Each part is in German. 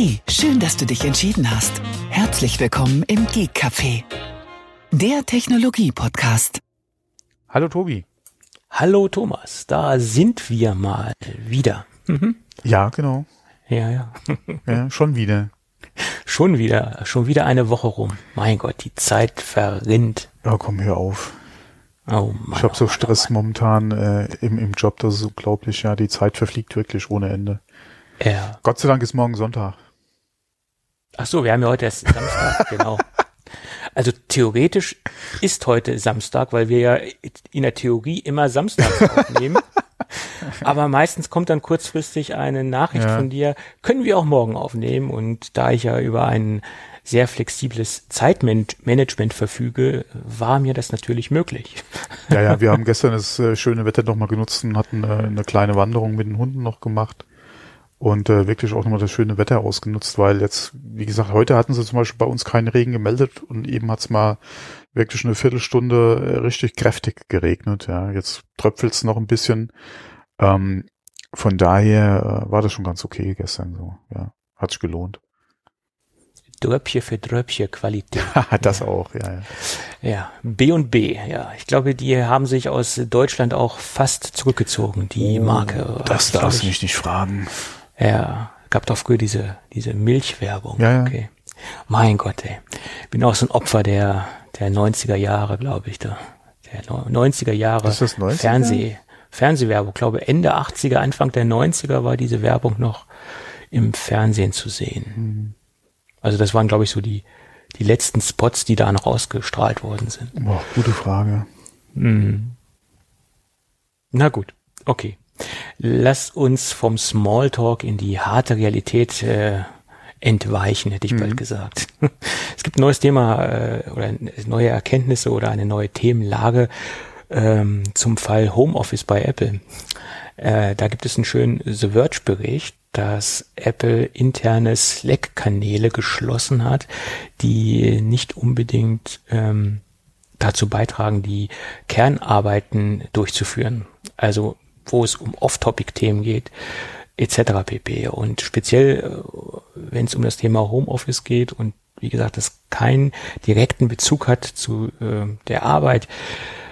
Hey, schön, dass du dich entschieden hast. Herzlich willkommen im Geek Café, der Technologie-Podcast. Hallo Tobi. Hallo Thomas, da sind wir mal wieder. Mhm. Ja, genau. Ja, ja. ja, schon wieder. Schon wieder, schon wieder eine Woche rum. Mein Gott, die Zeit verrinnt. Ja, komm, hör auf. Oh Mann, ich habe so oh Stress oh momentan äh, im, im Job, das ist unglaublich. Ja, die Zeit verfliegt wirklich ohne Ende. Ja. Gott sei Dank ist morgen Sonntag. Ach so, wir haben ja heute erst Samstag, genau. Also theoretisch ist heute Samstag, weil wir ja in der Theorie immer Samstag aufnehmen. Aber meistens kommt dann kurzfristig eine Nachricht ja. von dir, können wir auch morgen aufnehmen. Und da ich ja über ein sehr flexibles Zeitmanagement verfüge, war mir das natürlich möglich. Ja, ja, wir haben gestern das äh, schöne Wetter nochmal genutzt und hatten äh, eine kleine Wanderung mit den Hunden noch gemacht und äh, wirklich auch nochmal das schöne Wetter ausgenutzt, weil jetzt, wie gesagt, heute hatten sie zum Beispiel bei uns keinen Regen gemeldet und eben hat's mal wirklich eine Viertelstunde äh, richtig kräftig geregnet. Ja, jetzt tröpfelt's noch ein bisschen. Ähm, von daher äh, war das schon ganz okay gestern so. Ja, hat sich gelohnt. Dröpfchen für Dröpfchen Qualität. das auch, ja, ja. Ja, B und B, ja. Ich glaube, die haben sich aus Deutschland auch fast zurückgezogen, die oh, Marke. Das darfst du mich nicht fragen. Ja, gab doch früher diese, diese Milchwerbung. Ja, ja. Okay. Mein Gott, ey. Bin auch so ein Opfer der, der 90er Jahre, glaube ich, da. Der 90er Jahre ist das 90er? Fernseh, Fernsehwerbung. Ich glaube, Ende 80er, Anfang der 90er war diese Werbung noch im Fernsehen zu sehen. Mhm. Also das waren, glaube ich, so die, die letzten Spots, die da noch ausgestrahlt worden sind. Boah, gute Frage. Mhm. Na gut, okay. Lass uns vom Smalltalk in die harte Realität äh, entweichen, hätte ich mhm. bald gesagt. Es gibt ein neues Thema äh, oder neue Erkenntnisse oder eine neue Themenlage ähm, zum Fall Homeoffice bei Apple. Äh, da gibt es einen schönen The Verge-Bericht, dass Apple interne Slack-Kanäle geschlossen hat, die nicht unbedingt ähm, dazu beitragen, die Kernarbeiten durchzuführen. Also wo es um Off-Topic-Themen geht, etc. pp. Und speziell, äh, wenn es um das Thema Homeoffice geht und wie gesagt, das keinen direkten Bezug hat zu äh, der Arbeit,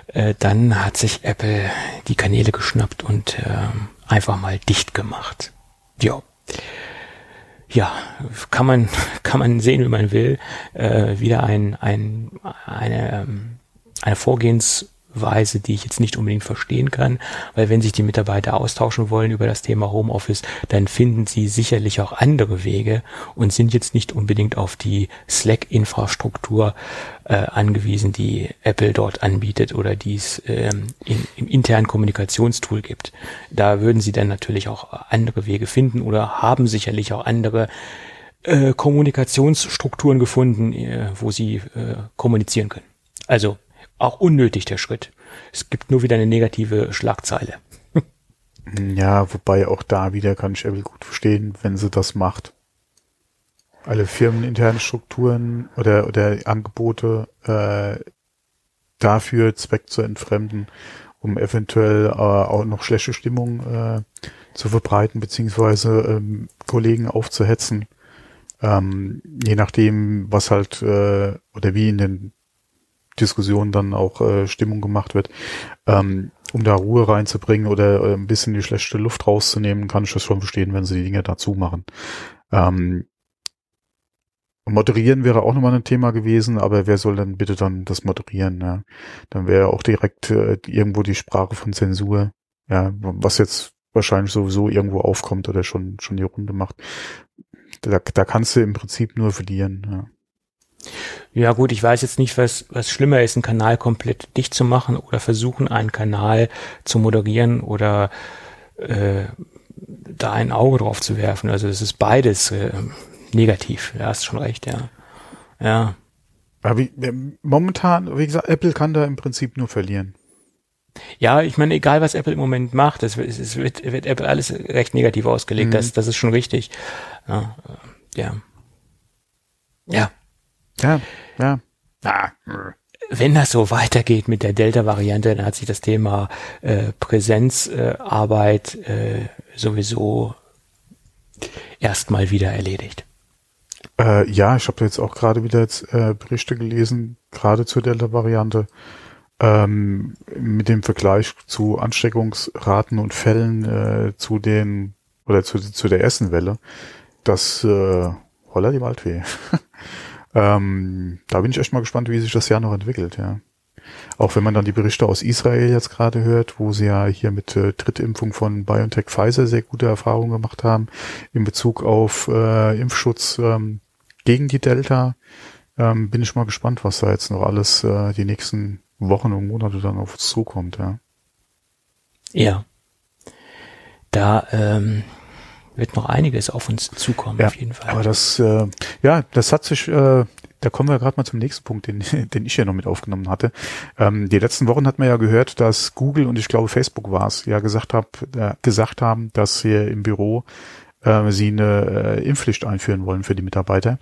äh, dann hat sich Apple die Kanäle geschnappt und äh, einfach mal dicht gemacht. Ja. Ja, kann man, kann man sehen, wie man will. Äh, wieder ein, ein, eine, ähm, eine Vorgehens- Weise, die ich jetzt nicht unbedingt verstehen kann, weil wenn sich die Mitarbeiter austauschen wollen über das Thema Homeoffice, dann finden sie sicherlich auch andere Wege und sind jetzt nicht unbedingt auf die Slack-Infrastruktur äh, angewiesen, die Apple dort anbietet oder die es ähm, in, im internen Kommunikationstool gibt. Da würden sie dann natürlich auch andere Wege finden oder haben sicherlich auch andere äh, Kommunikationsstrukturen gefunden, äh, wo sie äh, kommunizieren können. Also auch unnötig, der Schritt. Es gibt nur wieder eine negative Schlagzeile. ja, wobei auch da wieder kann ich Apple gut verstehen, wenn sie das macht. Alle firmeninterne Strukturen oder, oder Angebote äh, dafür Zweck zu entfremden, um eventuell äh, auch noch schlechte Stimmung äh, zu verbreiten, beziehungsweise ähm, Kollegen aufzuhetzen. Ähm, je nachdem, was halt äh, oder wie in den Diskussion dann auch äh, Stimmung gemacht wird, ähm, um da Ruhe reinzubringen oder äh, ein bisschen die schlechte Luft rauszunehmen, kann ich das schon verstehen, wenn sie die Dinge dazu machen. Ähm, moderieren wäre auch nochmal ein Thema gewesen, aber wer soll dann bitte dann das moderieren? Ja? Dann wäre auch direkt äh, irgendwo die Sprache von Zensur, ja, was jetzt wahrscheinlich sowieso irgendwo aufkommt oder schon schon die Runde macht. Da, da kannst du im Prinzip nur verlieren. Ja. Ja gut, ich weiß jetzt nicht, was, was schlimmer ist, einen Kanal komplett dicht zu machen oder versuchen, einen Kanal zu moderieren oder äh, da ein Auge drauf zu werfen. Also es ist beides äh, negativ. Ja, hast schon recht, ja. Ja. Aber wie, momentan, wie gesagt, Apple kann da im Prinzip nur verlieren. Ja, ich meine, egal was Apple im Moment macht, es, es wird, wird Apple alles recht negativ ausgelegt. Mhm. Das, das ist schon richtig. Ja. ja. ja. Ja, ja. Ah. Wenn das so weitergeht mit der Delta-Variante, dann hat sich das Thema äh, Präsenzarbeit äh, äh, sowieso erstmal wieder erledigt. Äh, ja, ich habe jetzt auch gerade wieder jetzt äh, Berichte gelesen, gerade zur Delta-Variante, ähm, mit dem Vergleich zu Ansteckungsraten und Fällen äh, zu den oder zu, zu der ersten Welle, dass äh, holla die Waldfee. ähm, da bin ich echt mal gespannt, wie sich das Jahr noch entwickelt, ja. Auch wenn man dann die Berichte aus Israel jetzt gerade hört, wo sie ja hier mit äh, Drittimpfung von BioNTech Pfizer sehr gute Erfahrungen gemacht haben in Bezug auf äh, Impfschutz ähm, gegen die Delta, ähm, bin ich mal gespannt, was da jetzt noch alles äh, die nächsten Wochen und Monate dann auf uns zukommt, ja. Ja. Da ähm, wird noch einiges auf uns zukommen, ja, auf jeden Fall. Aber das, äh, ja, das hat sich, äh, da kommen wir gerade mal zum nächsten Punkt, den, den ich ja noch mit aufgenommen hatte. Ähm, die letzten Wochen hat man ja gehört, dass Google und ich glaube Facebook war es, ja gesagt, hab, äh, gesagt haben, dass sie im Büro äh, sie eine äh, Impfpflicht einführen wollen für die Mitarbeiter.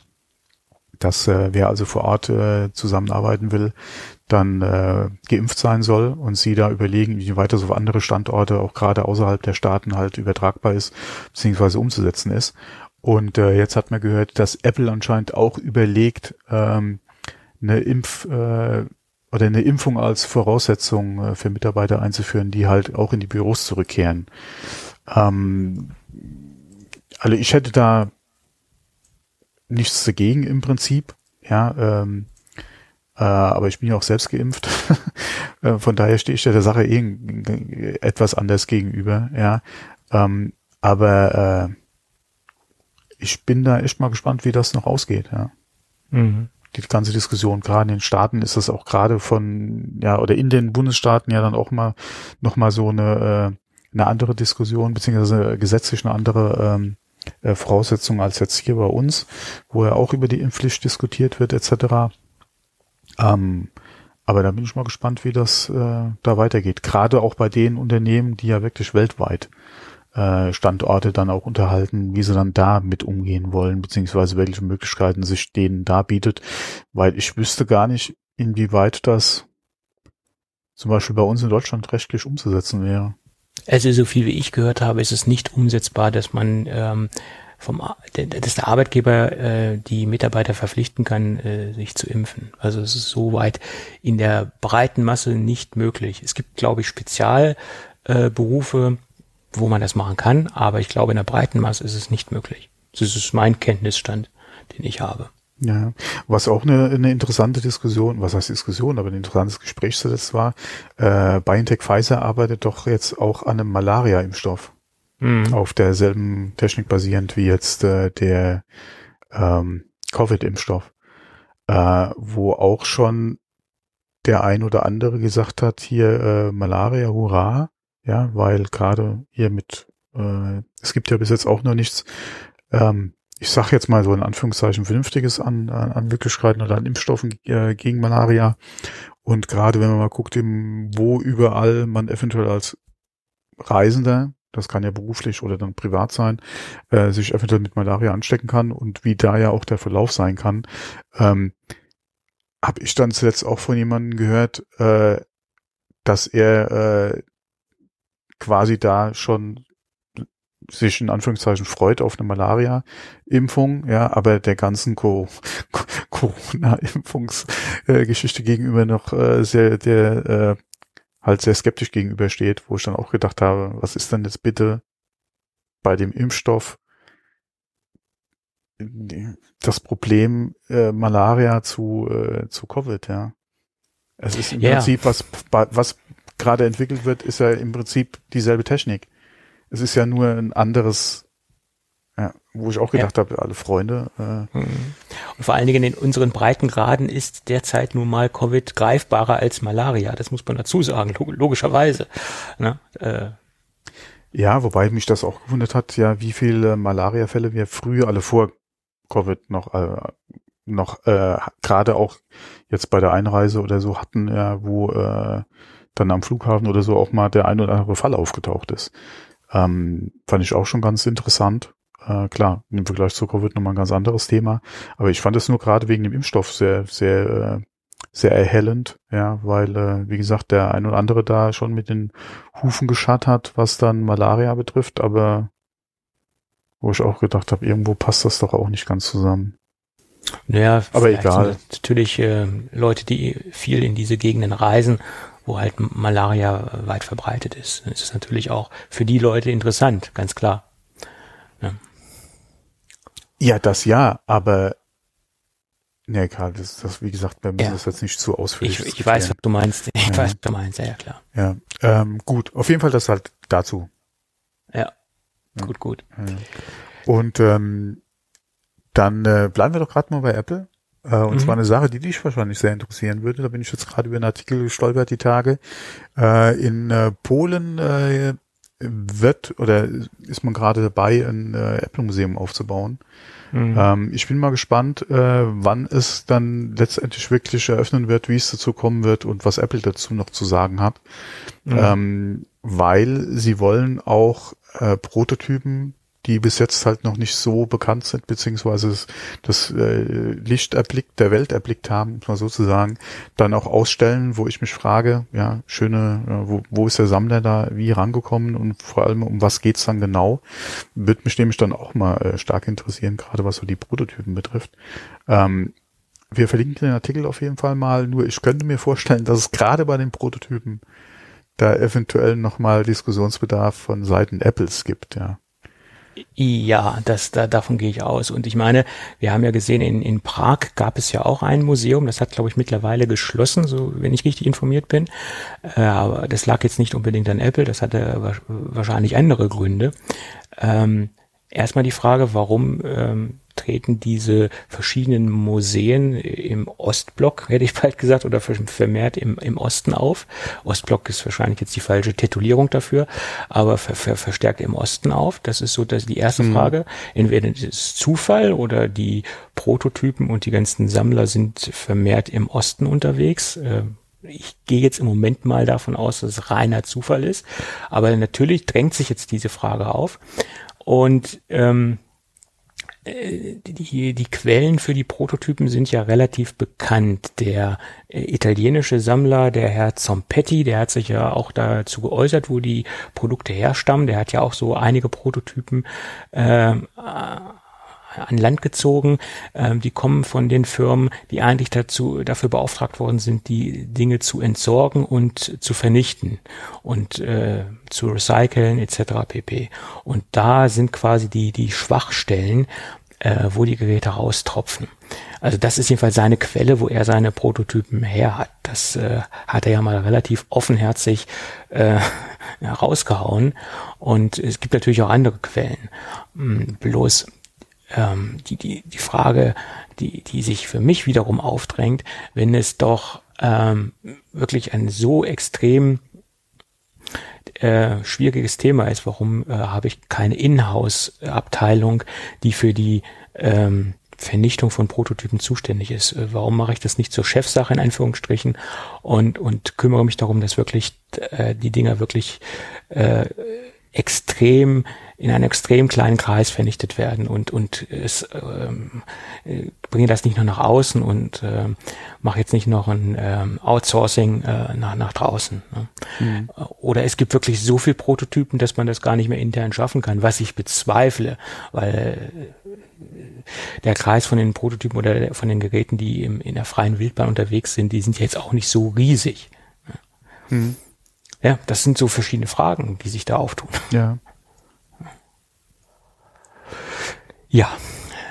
Dass äh, wer also vor Ort äh, zusammenarbeiten will, dann äh, geimpft sein soll und sie da überlegen, wie weiter so auf andere Standorte, auch gerade außerhalb der Staaten halt übertragbar ist, beziehungsweise umzusetzen ist. Und äh, jetzt hat man gehört, dass Apple anscheinend auch überlegt, ähm, eine Impf äh, oder eine Impfung als Voraussetzung äh, für Mitarbeiter einzuführen, die halt auch in die Büros zurückkehren. Ähm, also ich hätte da nichts dagegen im Prinzip, ja, ähm, äh, aber ich bin ja auch selbst geimpft. Äh, von daher stehe ich der Sache eh etwas anders gegenüber, ja. Ähm, aber äh, ich bin da echt mal gespannt, wie das noch ausgeht, ja. Mhm. Die ganze Diskussion, gerade in den Staaten ist das auch gerade von, ja, oder in den Bundesstaaten ja dann auch mal noch mal so eine, äh, eine andere Diskussion, beziehungsweise gesetzlich eine andere ähm, äh, Voraussetzung als jetzt hier bei uns, wo ja auch über die Impfpflicht diskutiert wird, etc. Ähm, aber da bin ich mal gespannt, wie das äh, da weitergeht. Gerade auch bei den Unternehmen, die ja wirklich weltweit äh, Standorte dann auch unterhalten, wie sie dann da mit umgehen wollen, beziehungsweise welche Möglichkeiten sich denen da bietet. Weil ich wüsste gar nicht, inwieweit das zum Beispiel bei uns in Deutschland rechtlich umzusetzen wäre. Also so viel wie ich gehört habe, ist es nicht umsetzbar, dass man ähm, vom, dass der Arbeitgeber äh, die Mitarbeiter verpflichten kann, äh, sich zu impfen. Also es ist soweit in der breiten Masse nicht möglich. Es gibt, glaube ich, Spezialberufe, äh, wo man das machen kann, aber ich glaube, in der breiten Masse ist es nicht möglich. Das ist mein Kenntnisstand, den ich habe. Ja, was auch eine, eine interessante Diskussion, was heißt Diskussion, aber ein interessantes Gespräch zuletzt war, äh, BioNTech Pfizer arbeitet doch jetzt auch an einem Malaria-Impfstoff mhm. auf derselben Technik basierend wie jetzt äh, der ähm, Covid-Impfstoff, äh, wo auch schon der ein oder andere gesagt hat, hier äh, Malaria, hurra, ja, weil gerade hier mit, äh, es gibt ja bis jetzt auch noch nichts, ähm, ich sag jetzt mal so in Anführungszeichen Vernünftiges an, an, an Möglichkeiten oder an Impfstoffen äh, gegen Malaria. Und gerade wenn man mal guckt, eben, wo überall man eventuell als Reisender das kann ja beruflich oder dann privat sein, äh, sich eventuell mit Malaria anstecken kann und wie da ja auch der Verlauf sein kann, ähm, habe ich dann zuletzt auch von jemandem gehört, äh, dass er äh, quasi da schon sich in Anführungszeichen freut auf eine Malaria-Impfung, ja, aber der ganzen Co Corona-Impfungsgeschichte äh, gegenüber noch äh, sehr der äh, halt sehr skeptisch gegenübersteht, wo ich dann auch gedacht habe, was ist denn jetzt bitte bei dem Impfstoff das Problem äh, Malaria zu, äh, zu Covid, ja. Es ist im yeah. Prinzip, was, was gerade entwickelt wird, ist ja im Prinzip dieselbe Technik. Es ist ja nur ein anderes wo ich auch gedacht ja. habe, alle Freunde. Äh. Mhm. Und vor allen Dingen in unseren Breitengraden ist derzeit nun mal Covid greifbarer als Malaria. Das muss man dazu sagen, log logischerweise. Ne? Äh. Ja, wobei mich das auch gewundert hat, ja, wie viele Malaria-Fälle wir früher alle vor Covid noch äh, noch äh, gerade auch jetzt bei der Einreise oder so hatten, ja, wo äh, dann am Flughafen oder so auch mal der ein oder andere Fall aufgetaucht ist. Ähm, fand ich auch schon ganz interessant. Äh, klar, im Vergleich zu Covid nochmal ein ganz anderes Thema. Aber ich fand es nur gerade wegen dem Impfstoff sehr, sehr, äh, sehr erhellend, ja, weil, äh, wie gesagt, der ein oder andere da schon mit den Hufen geschart hat, was dann Malaria betrifft, aber wo ich auch gedacht habe, irgendwo passt das doch auch nicht ganz zusammen. Naja, aber egal. Natürlich äh, Leute, die viel in diese Gegenden reisen, wo halt Malaria weit verbreitet ist. Das ist natürlich auch für die Leute interessant, ganz klar. Ja, ja das ja, aber Nee, Karl, das, das, wie gesagt, wir müssen ja. das jetzt nicht zu ausführlich Ich, ich weiß, was du meinst. Ich ja. weiß, was du meinst, ja, klar. Ja, ähm, gut. Auf jeden Fall das halt dazu. Ja, ja. gut, gut. Und ähm, dann äh, bleiben wir doch gerade mal bei Apple. Äh, und mhm. zwar eine Sache, die dich wahrscheinlich sehr interessieren würde. Da bin ich jetzt gerade über einen Artikel gestolpert die Tage. Äh, in äh, Polen äh, wird oder ist man gerade dabei, ein äh, Apple-Museum aufzubauen. Mhm. Ähm, ich bin mal gespannt, äh, wann es dann letztendlich wirklich eröffnen wird, wie es dazu kommen wird und was Apple dazu noch zu sagen hat. Mhm. Ähm, weil sie wollen auch äh, Prototypen die bis jetzt halt noch nicht so bekannt sind, beziehungsweise das äh, Licht erblickt, der Welt erblickt haben, muss man sozusagen, dann auch ausstellen, wo ich mich frage, ja, schöne, ja, wo, wo ist der Sammler da wie rangekommen und vor allem um was geht's dann genau? Wird mich nämlich dann auch mal äh, stark interessieren, gerade was so die Prototypen betrifft. Ähm, wir verlinken den Artikel auf jeden Fall mal, nur ich könnte mir vorstellen, dass es gerade bei den Prototypen da eventuell nochmal Diskussionsbedarf von Seiten Apples gibt, ja. Ja, das, da, davon gehe ich aus. Und ich meine, wir haben ja gesehen, in, in Prag gab es ja auch ein Museum, das hat, glaube ich, mittlerweile geschlossen, so wenn ich richtig informiert bin. Äh, aber das lag jetzt nicht unbedingt an Apple, das hatte wahrscheinlich andere Gründe. Ähm, erstmal die Frage, warum ähm, treten diese verschiedenen Museen im Ostblock, hätte ich bald gesagt, oder vermehrt im, im Osten auf. Ostblock ist wahrscheinlich jetzt die falsche Titulierung dafür, aber ver, ver, verstärkt im Osten auf. Das ist so dass die erste mhm. Frage. Entweder ist es Zufall oder die Prototypen und die ganzen Sammler sind vermehrt im Osten unterwegs. Ähm, ich gehe jetzt im Moment mal davon aus, dass es reiner Zufall ist. Aber natürlich drängt sich jetzt diese Frage auf. Und ähm, äh, die, die Quellen für die Prototypen sind ja relativ bekannt. Der äh, italienische Sammler, der Herr Zompetti, der hat sich ja auch dazu geäußert, wo die Produkte herstammen. Der hat ja auch so einige Prototypen äh, an Land gezogen. Ähm, die kommen von den Firmen, die eigentlich dazu dafür beauftragt worden sind, die Dinge zu entsorgen und zu vernichten und äh, zu recyceln etc. pp. Und da sind quasi die die Schwachstellen, äh, wo die Geräte raustropfen. Also das ist jedenfalls seine Quelle, wo er seine Prototypen her hat. Das äh, hat er ja mal relativ offenherzig äh, rausgehauen. Und es gibt natürlich auch andere Quellen. Hm, bloß ähm, die, die, die Frage, die, die sich für mich wiederum aufdrängt, wenn es doch ähm, wirklich ein so extrem äh, schwieriges Thema ist, warum äh, habe ich keine Inhouse-Abteilung, die für die ähm, Vernichtung von Prototypen zuständig ist. Äh, warum mache ich das nicht zur Chefsache in Anführungsstrichen und, und kümmere mich darum, dass wirklich äh, die Dinger wirklich äh, extrem in einem extrem kleinen Kreis vernichtet werden und und es ähm, äh, bringe das nicht nur nach außen und äh, mache jetzt nicht noch ein ähm, Outsourcing äh, nach nach draußen. Ne? Mhm. Oder es gibt wirklich so viel Prototypen, dass man das gar nicht mehr intern schaffen kann, was ich bezweifle, weil äh, der Kreis von den Prototypen oder von den Geräten, die im, in der freien Wildbahn unterwegs sind, die sind jetzt auch nicht so riesig. Mhm. Ja, das sind so verschiedene Fragen, die sich da auftun. Ja. Ja,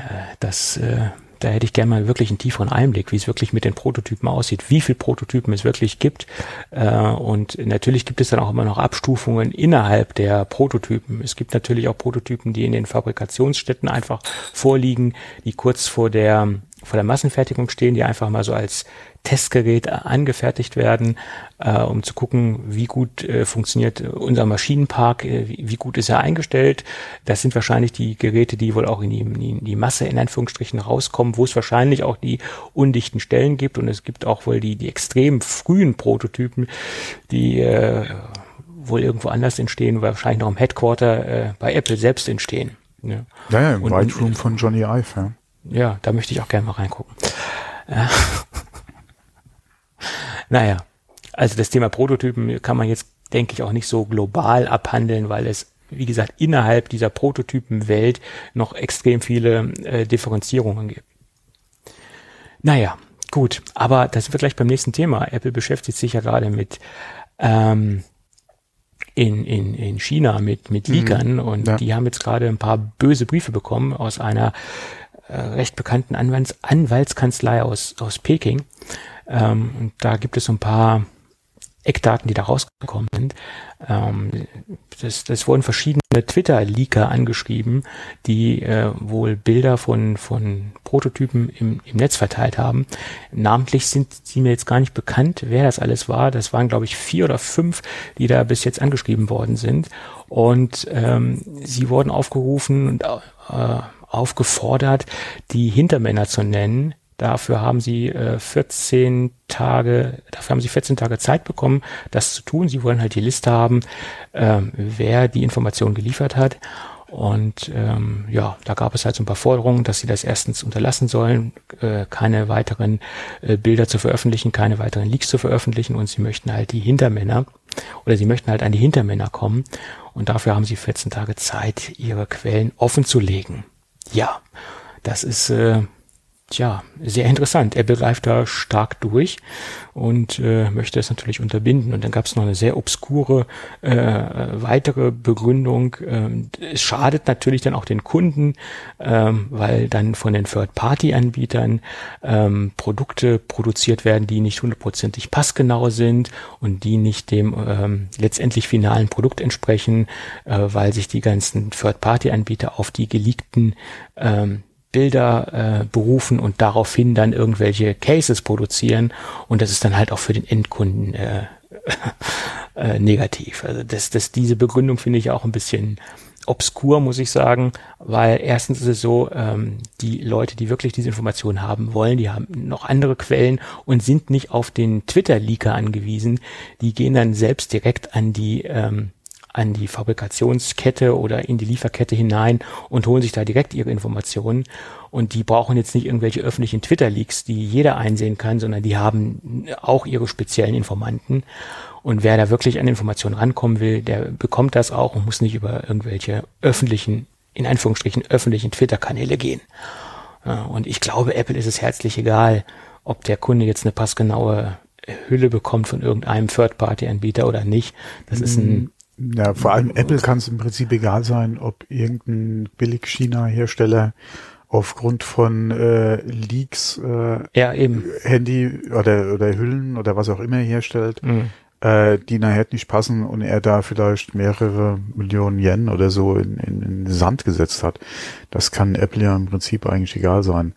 äh, das, äh, da hätte ich gerne mal wirklich einen tieferen Einblick, wie es wirklich mit den Prototypen aussieht, wie viele Prototypen es wirklich gibt. Äh, und natürlich gibt es dann auch immer noch Abstufungen innerhalb der Prototypen. Es gibt natürlich auch Prototypen, die in den Fabrikationsstätten einfach vorliegen, die kurz vor der vor der Massenfertigung stehen, die einfach mal so als Testgerät angefertigt werden, äh, um zu gucken, wie gut äh, funktioniert unser Maschinenpark, äh, wie, wie, gut ist er eingestellt. Das sind wahrscheinlich die Geräte, die wohl auch in die, in die Masse in Anführungsstrichen rauskommen, wo es wahrscheinlich auch die undichten Stellen gibt und es gibt auch wohl die, die extrem frühen Prototypen, die äh, wohl irgendwo anders entstehen, wahrscheinlich noch im Headquarter äh, bei Apple selbst entstehen. Ja, ja, ja im White Room von Johnny Ive. Ja. Ja, da möchte ich auch gerne mal reingucken. Ja. Naja, also das Thema Prototypen kann man jetzt, denke ich, auch nicht so global abhandeln, weil es, wie gesagt, innerhalb dieser Prototypenwelt noch extrem viele äh, Differenzierungen gibt. Naja, gut. Aber das wird gleich beim nächsten Thema. Apple beschäftigt sich ja gerade mit ähm, in, in, in China mit, mit mhm. Leakern mhm, und ja. die haben jetzt gerade ein paar böse Briefe bekommen aus einer äh, recht bekannten Anwalts Anwaltskanzlei aus, aus Peking. Ähm, und da gibt es so ein paar Eckdaten, die da rausgekommen sind. Ähm, das, das wurden verschiedene Twitter-Leaker angeschrieben, die äh, wohl Bilder von, von Prototypen im, im Netz verteilt haben. Namentlich sind sie mir jetzt gar nicht bekannt, wer das alles war. Das waren, glaube ich, vier oder fünf, die da bis jetzt angeschrieben worden sind. Und ähm, sie wurden aufgerufen und äh, aufgefordert, die Hintermänner zu nennen, Dafür haben sie äh, 14 Tage, dafür haben sie 14 Tage Zeit bekommen, das zu tun. Sie wollen halt die Liste haben, ähm, wer die Information geliefert hat. Und ähm, ja, da gab es halt so ein paar Forderungen, dass sie das erstens unterlassen sollen, äh, keine weiteren äh, Bilder zu veröffentlichen, keine weiteren Leaks zu veröffentlichen und sie möchten halt die Hintermänner oder sie möchten halt an die Hintermänner kommen und dafür haben sie 14 Tage Zeit, ihre Quellen offen zu legen. Ja, das ist äh, Tja, sehr interessant. Er begreift da stark durch und äh, möchte es natürlich unterbinden. Und dann gab es noch eine sehr obskure äh, weitere Begründung. Ähm, es schadet natürlich dann auch den Kunden, ähm, weil dann von den Third-Party-Anbietern ähm, Produkte produziert werden, die nicht hundertprozentig passgenau sind und die nicht dem ähm, letztendlich finalen Produkt entsprechen, äh, weil sich die ganzen Third-Party-Anbieter auf die geleakten ähm, Bilder äh, berufen und daraufhin dann irgendwelche Cases produzieren und das ist dann halt auch für den Endkunden äh, äh, negativ. Also das, das, diese Begründung finde ich auch ein bisschen obskur, muss ich sagen, weil erstens ist es so, ähm, die Leute, die wirklich diese Informationen haben wollen, die haben noch andere Quellen und sind nicht auf den Twitter-Leaker angewiesen. Die gehen dann selbst direkt an die ähm, an die Fabrikationskette oder in die Lieferkette hinein und holen sich da direkt ihre Informationen. Und die brauchen jetzt nicht irgendwelche öffentlichen Twitter-Leaks, die jeder einsehen kann, sondern die haben auch ihre speziellen Informanten. Und wer da wirklich an Informationen rankommen will, der bekommt das auch und muss nicht über irgendwelche öffentlichen, in Anführungsstrichen öffentlichen Twitter-Kanäle gehen. Und ich glaube, Apple ist es herzlich egal, ob der Kunde jetzt eine passgenaue Hülle bekommt von irgendeinem Third-Party-Anbieter oder nicht. Das ist ein mhm. Ja, vor allem Apple kann es im Prinzip egal sein, ob irgendein Billig-China-Hersteller aufgrund von äh, Leaks äh, ja, eben. Handy oder, oder Hüllen oder was auch immer herstellt, mhm. äh, die nachher nicht passen und er da vielleicht mehrere Millionen Yen oder so in, in, in Sand gesetzt hat. Das kann Apple ja im Prinzip eigentlich egal sein.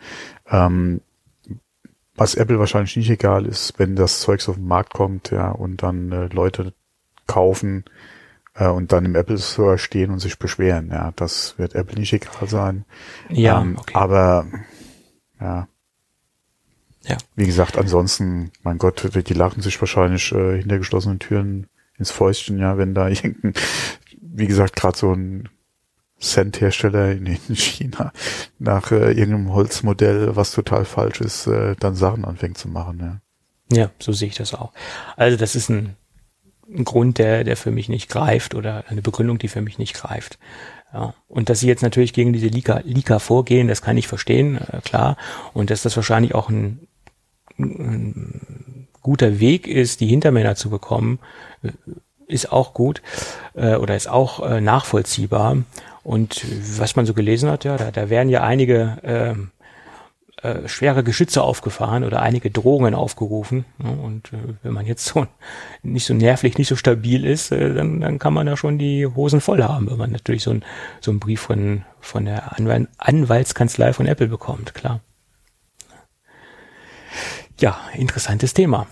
Ähm, was Apple wahrscheinlich nicht egal ist, wenn das Zeugs auf den Markt kommt, ja, und dann äh, Leute kaufen, äh, und dann im Apple Store stehen und sich beschweren. Ja, das wird Apple nicht egal sein. Ja, ähm, okay. aber ja. Ja. Wie gesagt, ansonsten, mein Gott, die lachen sich wahrscheinlich äh, hinter geschlossenen Türen ins Fäustchen, ja, wenn da irgendein, wie gesagt, gerade so ein Cent-Hersteller in, in China nach äh, irgendeinem Holzmodell, was total falsch ist, äh, dann Sachen anfängt zu machen, ja. Ja, so sehe ich das auch. Also das ist ein ein Grund, der, der für mich nicht greift oder eine Begründung, die für mich nicht greift. Ja. Und dass sie jetzt natürlich gegen diese Lika, Lika vorgehen, das kann ich verstehen, äh, klar. Und dass das wahrscheinlich auch ein, ein guter Weg ist, die Hintermänner zu bekommen, äh, ist auch gut äh, oder ist auch äh, nachvollziehbar. Und was man so gelesen hat, ja, da, da werden ja einige äh, äh, schwere Geschütze aufgefahren oder einige Drohungen aufgerufen. Ne? Und äh, wenn man jetzt so nicht so nervlich, nicht so stabil ist, äh, dann, dann kann man da schon die Hosen voll haben, wenn man natürlich so, ein, so einen Brief von, von der Anwalt, Anwaltskanzlei von Apple bekommt, klar. Ja, interessantes Thema.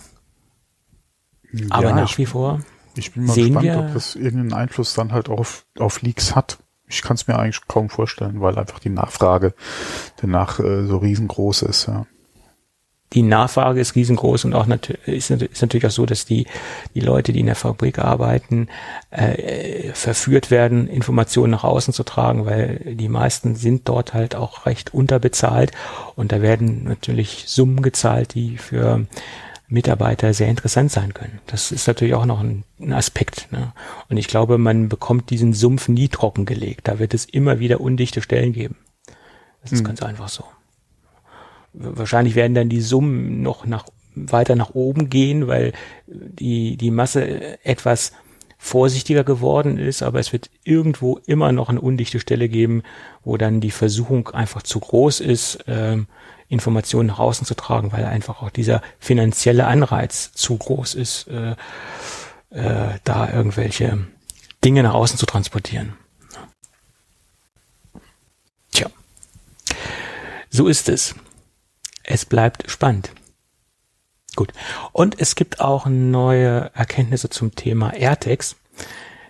Aber ja, nach ich, wie vor. Ich bin mal gespannt, ob das irgendeinen Einfluss dann halt auch auf, auf Leaks hat ich kann es mir eigentlich kaum vorstellen, weil einfach die Nachfrage danach äh, so riesengroß ist. Ja. Die Nachfrage ist riesengroß und auch nat ist, ist, natürlich auch so, dass die, die Leute, die in der Fabrik arbeiten, äh, verführt werden, Informationen nach außen zu tragen, weil die meisten sind dort halt auch recht unterbezahlt und da werden natürlich Summen gezahlt, die für Mitarbeiter sehr interessant sein können. Das ist natürlich auch noch ein, ein Aspekt. Ne? Und ich glaube, man bekommt diesen Sumpf nie trockengelegt. Da wird es immer wieder undichte Stellen geben. Das ist hm. ganz einfach so. wahrscheinlich werden dann die Summen noch nach, weiter nach oben gehen, weil die, die Masse etwas vorsichtiger geworden ist, aber es wird irgendwo immer noch eine undichte Stelle geben, wo dann die Versuchung einfach zu groß ist, ähm, Informationen nach außen zu tragen, weil einfach auch dieser finanzielle Anreiz zu groß ist, äh, äh, da irgendwelche Dinge nach außen zu transportieren. Tja, so ist es. Es bleibt spannend. Gut. Und es gibt auch neue Erkenntnisse zum Thema AirTags.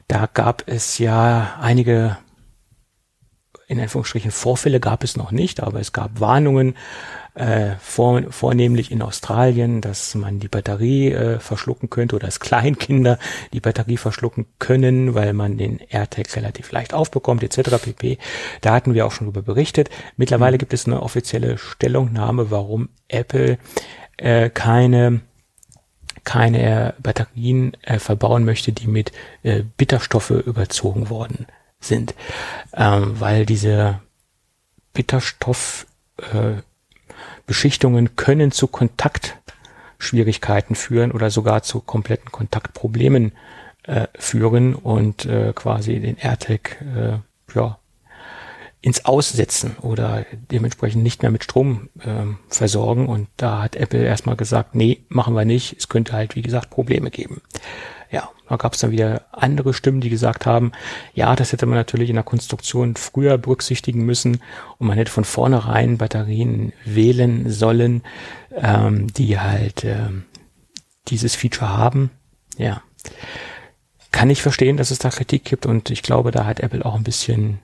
Da gab es ja einige, in Anführungsstrichen, Vorfälle gab es noch nicht, aber es gab Warnungen, äh, vor, vornehmlich in Australien, dass man die Batterie äh, verschlucken könnte oder dass Kleinkinder die Batterie verschlucken können, weil man den AirTag relativ leicht aufbekommt, etc. pp. Da hatten wir auch schon darüber berichtet. Mittlerweile gibt es eine offizielle Stellungnahme, warum Apple äh, keine keine Batterien äh, verbauen möchte, die mit äh, Bitterstoffe überzogen worden sind, ähm, weil diese Bitterstoff äh, können zu Kontaktschwierigkeiten führen oder sogar zu kompletten Kontaktproblemen äh, führen und äh, quasi den AirTag äh, ja, ins Aussetzen oder dementsprechend nicht mehr mit Strom ähm, versorgen. Und da hat Apple erstmal gesagt, nee, machen wir nicht. Es könnte halt, wie gesagt, Probleme geben. Ja, da gab es dann wieder andere Stimmen, die gesagt haben, ja, das hätte man natürlich in der Konstruktion früher berücksichtigen müssen und man hätte von vornherein Batterien wählen sollen, ähm, die halt ähm, dieses Feature haben. Ja, kann ich verstehen, dass es da Kritik gibt und ich glaube, da hat Apple auch ein bisschen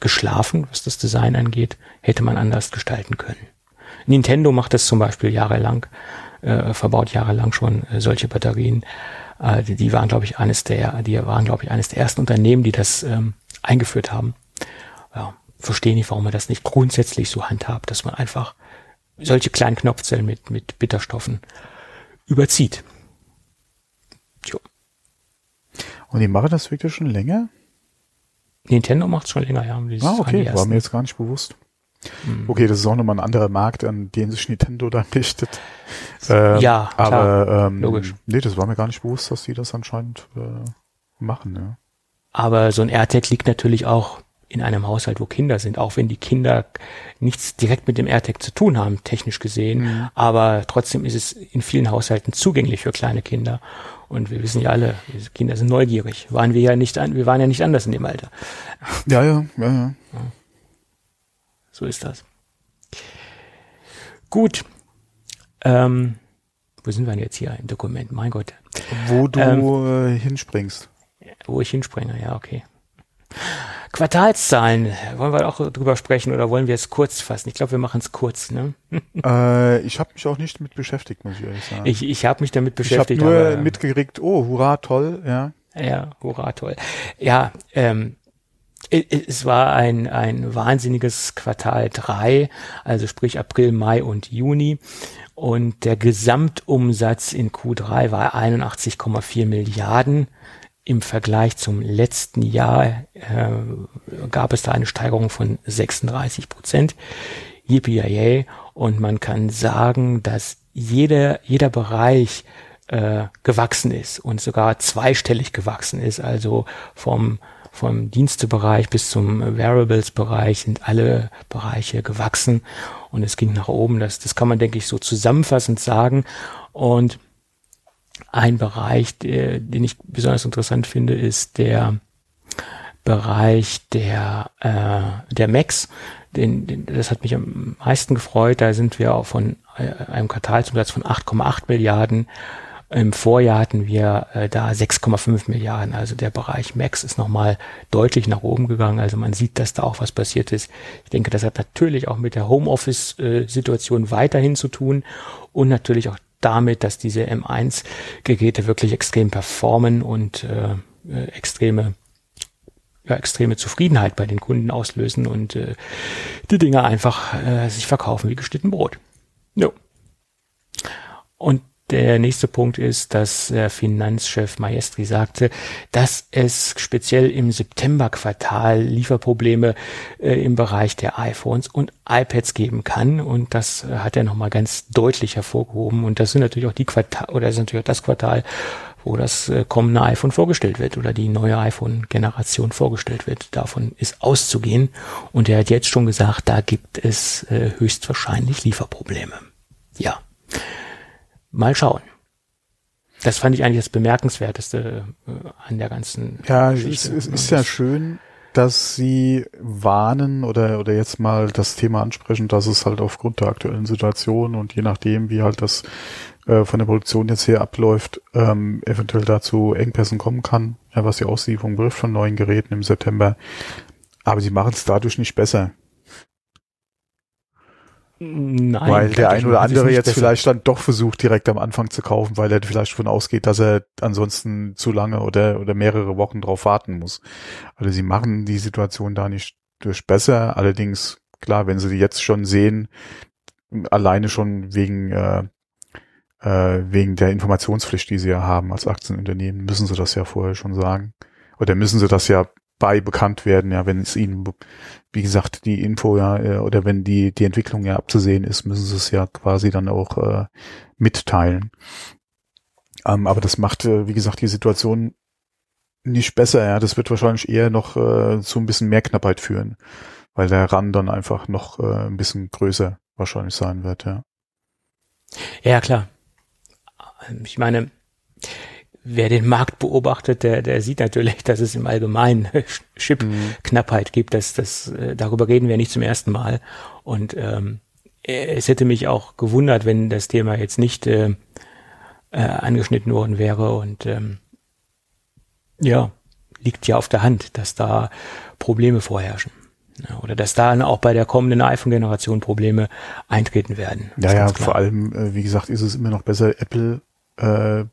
geschlafen, was das Design angeht, hätte man anders gestalten können. Nintendo macht das zum Beispiel jahrelang, äh, verbaut jahrelang schon äh, solche Batterien. Äh, die, die waren, glaube ich, eines der, die waren, glaube ich, eines der ersten Unternehmen, die das ähm, eingeführt haben. Ja, verstehe nicht, warum man das nicht grundsätzlich so handhabt, dass man einfach solche kleinen Knopfzellen mit, mit Bitterstoffen überzieht. Jo. Und die machen das wirklich schon länger? Nintendo macht schon länger, ja. Ah, okay, war mir jetzt gar nicht bewusst. Hm. Okay, das ist auch nochmal ein anderer Markt, an den sich Nintendo dann richtet. Ähm, ja, aber klar, ähm, logisch. Nee, das war mir gar nicht bewusst, dass die das anscheinend äh, machen. Ja. Aber so ein AirTag liegt natürlich auch in einem Haushalt, wo Kinder sind, auch wenn die Kinder nichts direkt mit dem AirTag zu tun haben, technisch gesehen. Mhm. Aber trotzdem ist es in vielen Haushalten zugänglich für kleine Kinder. Und wir wissen ja alle, Kinder sind neugierig. Waren wir ja nicht wir waren ja nicht anders in dem Alter. Ja, ja, ja, ja. So ist das. Gut. Ähm, wo sind wir denn jetzt hier im Dokument? Mein Gott. Wo du ähm, äh, hinspringst. Wo ich hinspringe, ja, okay. Quartalszahlen, wollen wir auch drüber sprechen oder wollen wir es kurz fassen? Ich glaube, wir machen es kurz. Ne? Äh, ich habe mich auch nicht mit beschäftigt, muss ich ehrlich sagen. Ich, ich habe mich damit beschäftigt. Ich habe nur aber, mitgekriegt, oh, hurra, toll, ja. Ja, hurra, toll. Ja, ähm, es war ein, ein wahnsinniges Quartal drei, also sprich April, Mai und Juni. Und der Gesamtumsatz in Q3 war 81,4 Milliarden im Vergleich zum letzten Jahr äh, gab es da eine Steigerung von 36 Prozent. Yippie Und man kann sagen, dass jeder, jeder Bereich äh, gewachsen ist und sogar zweistellig gewachsen ist. Also vom, vom Dienstebereich bis zum Variables-Bereich sind alle Bereiche gewachsen und es ging nach oben. Das, das kann man, denke ich, so zusammenfassend sagen. Und ein Bereich, der, den ich besonders interessant finde, ist der Bereich der, äh, der Macs. Den, den, das hat mich am meisten gefreut. Da sind wir auch von äh, einem Quartalsumsatz von 8,8 Milliarden. Im Vorjahr hatten wir äh, da 6,5 Milliarden. Also der Bereich Max ist nochmal deutlich nach oben gegangen. Also man sieht, dass da auch was passiert ist. Ich denke, das hat natürlich auch mit der Homeoffice-Situation weiterhin zu tun und natürlich auch damit, dass diese M1-Geräte wirklich extrem performen und äh, äh, extreme ja, extreme Zufriedenheit bei den Kunden auslösen und äh, die Dinge einfach äh, sich verkaufen wie geschnitten Brot. Jo. Und der nächste Punkt ist, dass äh, Finanzchef Maestri sagte, dass es speziell im September-Quartal Lieferprobleme äh, im Bereich der iPhones und iPads geben kann. Und das hat er nochmal ganz deutlich hervorgehoben. Und das sind natürlich auch die Quartal, oder das ist natürlich auch das Quartal, wo das äh, kommende iPhone vorgestellt wird oder die neue iPhone-Generation vorgestellt wird. Davon ist auszugehen. Und er hat jetzt schon gesagt, da gibt es äh, höchstwahrscheinlich Lieferprobleme. Ja. Mal schauen. Das fand ich eigentlich das Bemerkenswerteste äh, an der ganzen ja, Geschichte. Es, es ist ja schön, dass sie warnen oder, oder jetzt mal das Thema ansprechen, dass es halt aufgrund der aktuellen Situation und je nachdem, wie halt das äh, von der Produktion jetzt hier abläuft, ähm, eventuell dazu Engpässen kommen kann, ja, was die Auslieferung betrifft von neuen Geräten im September. Aber sie machen es dadurch nicht besser. Nein, weil der ein oder andere jetzt besser. vielleicht dann doch versucht, direkt am Anfang zu kaufen, weil er vielleicht davon ausgeht, dass er ansonsten zu lange oder, oder mehrere Wochen drauf warten muss. Also sie machen die Situation da nicht durch besser. Allerdings, klar, wenn sie jetzt schon sehen, alleine schon wegen, äh, äh, wegen der Informationspflicht, die sie ja haben als Aktienunternehmen, müssen sie das ja vorher schon sagen. Oder müssen sie das ja bei bekannt werden, ja, wenn es ihnen, wie gesagt, die Info ja, äh, oder wenn die, die Entwicklung ja abzusehen ist, müssen sie es ja quasi dann auch äh, mitteilen. Ähm, aber das macht, äh, wie gesagt, die Situation nicht besser, ja. Das wird wahrscheinlich eher noch äh, zu ein bisschen mehr Knappheit führen, weil der Run dann einfach noch äh, ein bisschen größer wahrscheinlich sein wird, ja. Ja, klar. Ich meine, wer den Markt beobachtet, der, der sieht natürlich, dass es im Allgemeinen Chip-Knappheit gibt. Das, das, äh, darüber reden wir nicht zum ersten Mal. Und ähm, es hätte mich auch gewundert, wenn das Thema jetzt nicht äh, äh, angeschnitten worden wäre. Und ähm, ja, liegt ja auf der Hand, dass da Probleme vorherrschen. Ja, oder dass da auch bei der kommenden iPhone-Generation Probleme eintreten werden. Ja, ja, vor allem, äh, wie gesagt, ist es immer noch besser, Apple äh,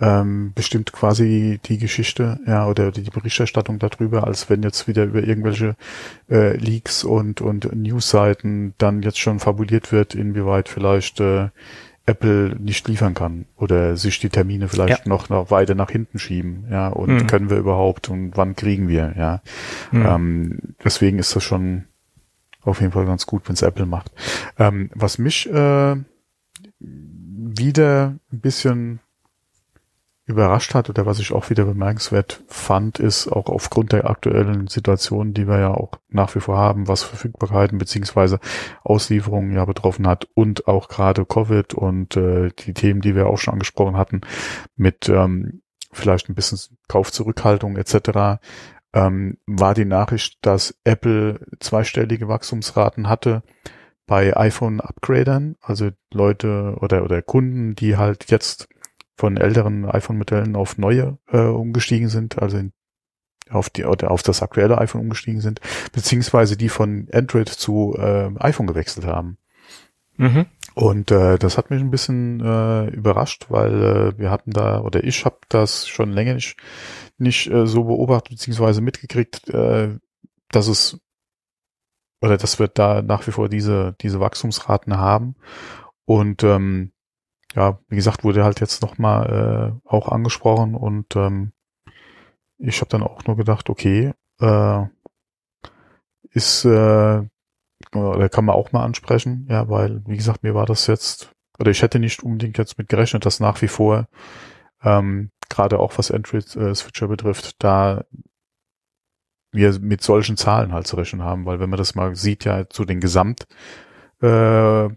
ähm, bestimmt quasi die Geschichte, ja, oder die Berichterstattung darüber, als wenn jetzt wieder über irgendwelche äh, Leaks und, und Newsseiten dann jetzt schon fabuliert wird, inwieweit vielleicht äh, Apple nicht liefern kann oder sich die Termine vielleicht ja. noch, noch weiter nach hinten schieben, ja, und mhm. können wir überhaupt und wann kriegen wir, ja. Mhm. Ähm, deswegen ist das schon auf jeden Fall ganz gut, wenn es Apple macht. Ähm, was mich äh, wieder ein bisschen überrascht hat oder was ich auch wieder bemerkenswert fand, ist auch aufgrund der aktuellen Situation, die wir ja auch nach wie vor haben, was Verfügbarkeiten beziehungsweise Auslieferungen ja betroffen hat und auch gerade Covid und äh, die Themen, die wir auch schon angesprochen hatten, mit ähm, vielleicht ein bisschen Kaufzurückhaltung etc., ähm, war die Nachricht, dass Apple zweistellige Wachstumsraten hatte bei iPhone-Upgradern, also Leute oder, oder Kunden, die halt jetzt von älteren iPhone-Modellen auf neue äh, umgestiegen sind, also in, auf die oder auf das aktuelle iPhone umgestiegen sind, beziehungsweise die von Android zu äh, iPhone gewechselt haben. Mhm. Und äh, das hat mich ein bisschen äh, überrascht, weil äh, wir hatten da oder ich habe das schon länger nicht nicht äh, so beobachtet beziehungsweise mitgekriegt, äh, dass es oder dass wir da nach wie vor diese diese Wachstumsraten haben und ähm, ja, wie gesagt, wurde halt jetzt nochmal äh, auch angesprochen und ähm, ich habe dann auch nur gedacht, okay, äh, ist äh, oder kann man auch mal ansprechen, ja, weil wie gesagt, mir war das jetzt oder ich hätte nicht unbedingt jetzt mit gerechnet, dass nach wie vor ähm, gerade auch was Android äh, betrifft, da wir mit solchen Zahlen halt zu rechnen haben, weil wenn man das mal sieht, ja zu den Gesamt äh,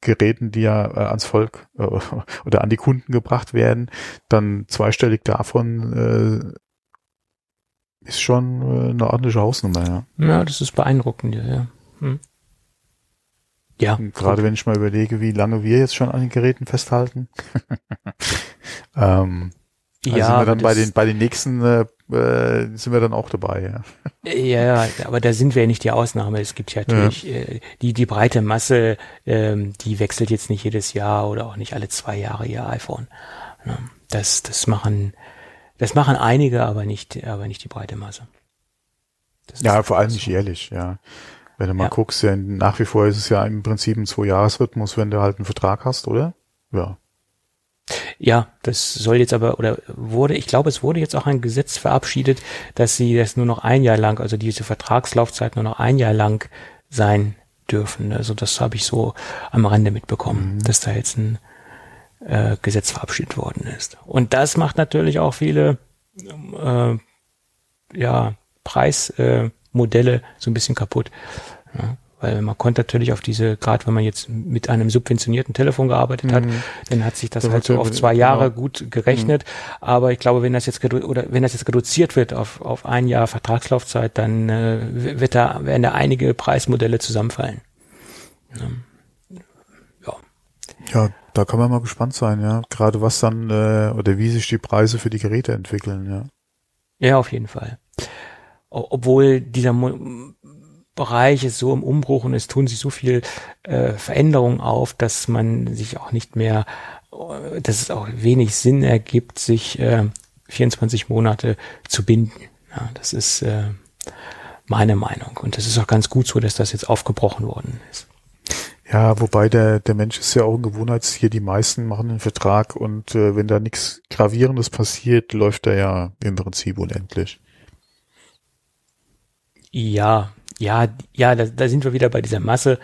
Geräten, die ja äh, ans Volk äh, oder an die Kunden gebracht werden, dann zweistellig davon äh, ist schon äh, eine ordentliche Hausnummer, ja. Ja, das ist beeindruckend, ja. Hm. Ja. Gerade wenn ich mal überlege, wie lange wir jetzt schon an den Geräten festhalten. ähm, also ja, sind wir dann bei den, bei den nächsten äh, äh, sind wir dann auch dabei. Ja. ja, aber da sind wir ja nicht die Ausnahme. Es gibt ja natürlich ja. Äh, die die breite Masse, ähm, die wechselt jetzt nicht jedes Jahr oder auch nicht alle zwei Jahre ihr iPhone. Ne? Das das machen das machen einige, aber nicht aber nicht die breite Masse. Das ja, vor allem nicht jährlich. Ja, wenn du mal ja. guckst, ja, nach wie vor ist es ja im Prinzip ein Zwei-Jahres-Rhythmus, wenn du halt einen Vertrag hast, oder? ja. Ja, das soll jetzt aber, oder wurde, ich glaube, es wurde jetzt auch ein Gesetz verabschiedet, dass sie das nur noch ein Jahr lang, also diese Vertragslaufzeit nur noch ein Jahr lang sein dürfen. Also das habe ich so am Rande mitbekommen, mhm. dass da jetzt ein äh, Gesetz verabschiedet worden ist. Und das macht natürlich auch viele äh, ja, Preismodelle äh, so ein bisschen kaputt. Ja. Weil man konnte natürlich auf diese, gerade wenn man jetzt mit einem subventionierten Telefon gearbeitet hat, mhm. dann hat sich das so halt so auf zwei Jahre genau. gut gerechnet. Mhm. Aber ich glaube, wenn das jetzt oder wenn das jetzt reduziert wird auf, auf ein Jahr Vertragslaufzeit, dann äh, wird da, werden da einige Preismodelle zusammenfallen. Ja. Ja, da kann man mal gespannt sein, ja. Gerade was dann äh, oder wie sich die Preise für die Geräte entwickeln, ja. Ja, auf jeden Fall. Obwohl dieser Mo Bereich ist so im Umbruch und es tun sich so viel äh, Veränderungen auf, dass man sich auch nicht mehr, äh, dass es auch wenig Sinn ergibt, sich äh, 24 Monate zu binden. Ja, das ist äh, meine Meinung. Und das ist auch ganz gut so, dass das jetzt aufgebrochen worden ist. Ja, wobei der, der Mensch ist ja auch ein Gewohnheitstier. Die meisten machen einen Vertrag und äh, wenn da nichts Gravierendes passiert, läuft er ja im Prinzip unendlich. Ja, ja, ja, da, da sind wir wieder bei dieser Masse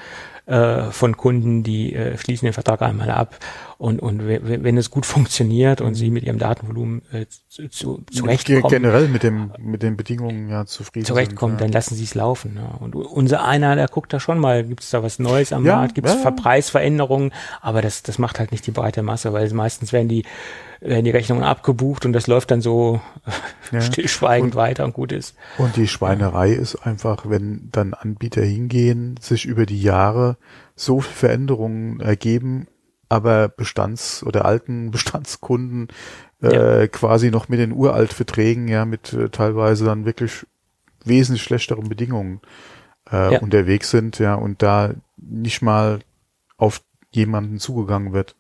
äh, von Kunden, die äh, schließen den Vertrag einmal ab und, und wenn es gut funktioniert und sie mit ihrem Datenvolumen äh, zu, zu, zurechtkommen. Generell mit dem mit den Bedingungen ja zufrieden zurechtkommen, sind, ja. dann lassen sie es laufen. Ja. Und unser einer, der guckt da schon mal, gibt es da was Neues am ja, Markt, gibt es ja. Preisveränderungen, aber das, das macht halt nicht die breite Masse, weil meistens werden die werden die Rechnungen abgebucht und das läuft dann so ja. stillschweigend und, weiter und gut ist. Und die Schweinerei ist einfach, wenn dann Anbieter hingehen, sich über die Jahre so viele Veränderungen ergeben, aber Bestands- oder alten Bestandskunden äh, ja. quasi noch mit den Uraltverträgen, ja, mit äh, teilweise dann wirklich wesentlich schlechteren Bedingungen äh, ja. unterwegs sind, ja, und da nicht mal auf jemanden zugegangen wird.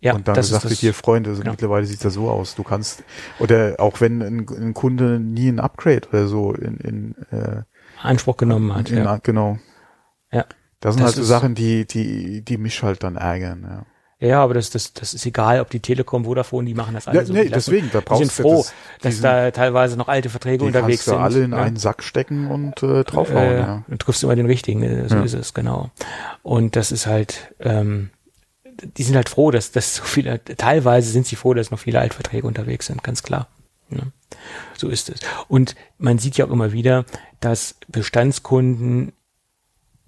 Ja, und dann gesagt wird, hier Freunde, also genau. mittlerweile sieht das so aus. Du kannst, oder auch wenn ein, ein Kunde nie ein Upgrade oder so in, in äh, Anspruch genommen hat. In, ja. Genau. Ja. Das sind das halt so Sachen, die, die, die mich halt dann ärgern, ja. Ja, aber das, das, das ist egal, ob die Telekom, Vodafone, die machen das alle ja, so. Nee, deswegen, da brauchst du. Die sind froh, das, dass sind, da teilweise noch alte Verträge unterwegs sind. Die alle in ja. einen Sack stecken und äh, draufhauen. Äh, ja. Du triffst immer den richtigen, ne? so ja. ist es, genau. Und das ist halt, ähm, die sind halt froh, dass, dass so viele, teilweise sind sie froh, dass noch viele Altverträge unterwegs sind, ganz klar. Ne? So ist es. Und man sieht ja auch immer wieder, dass Bestandskunden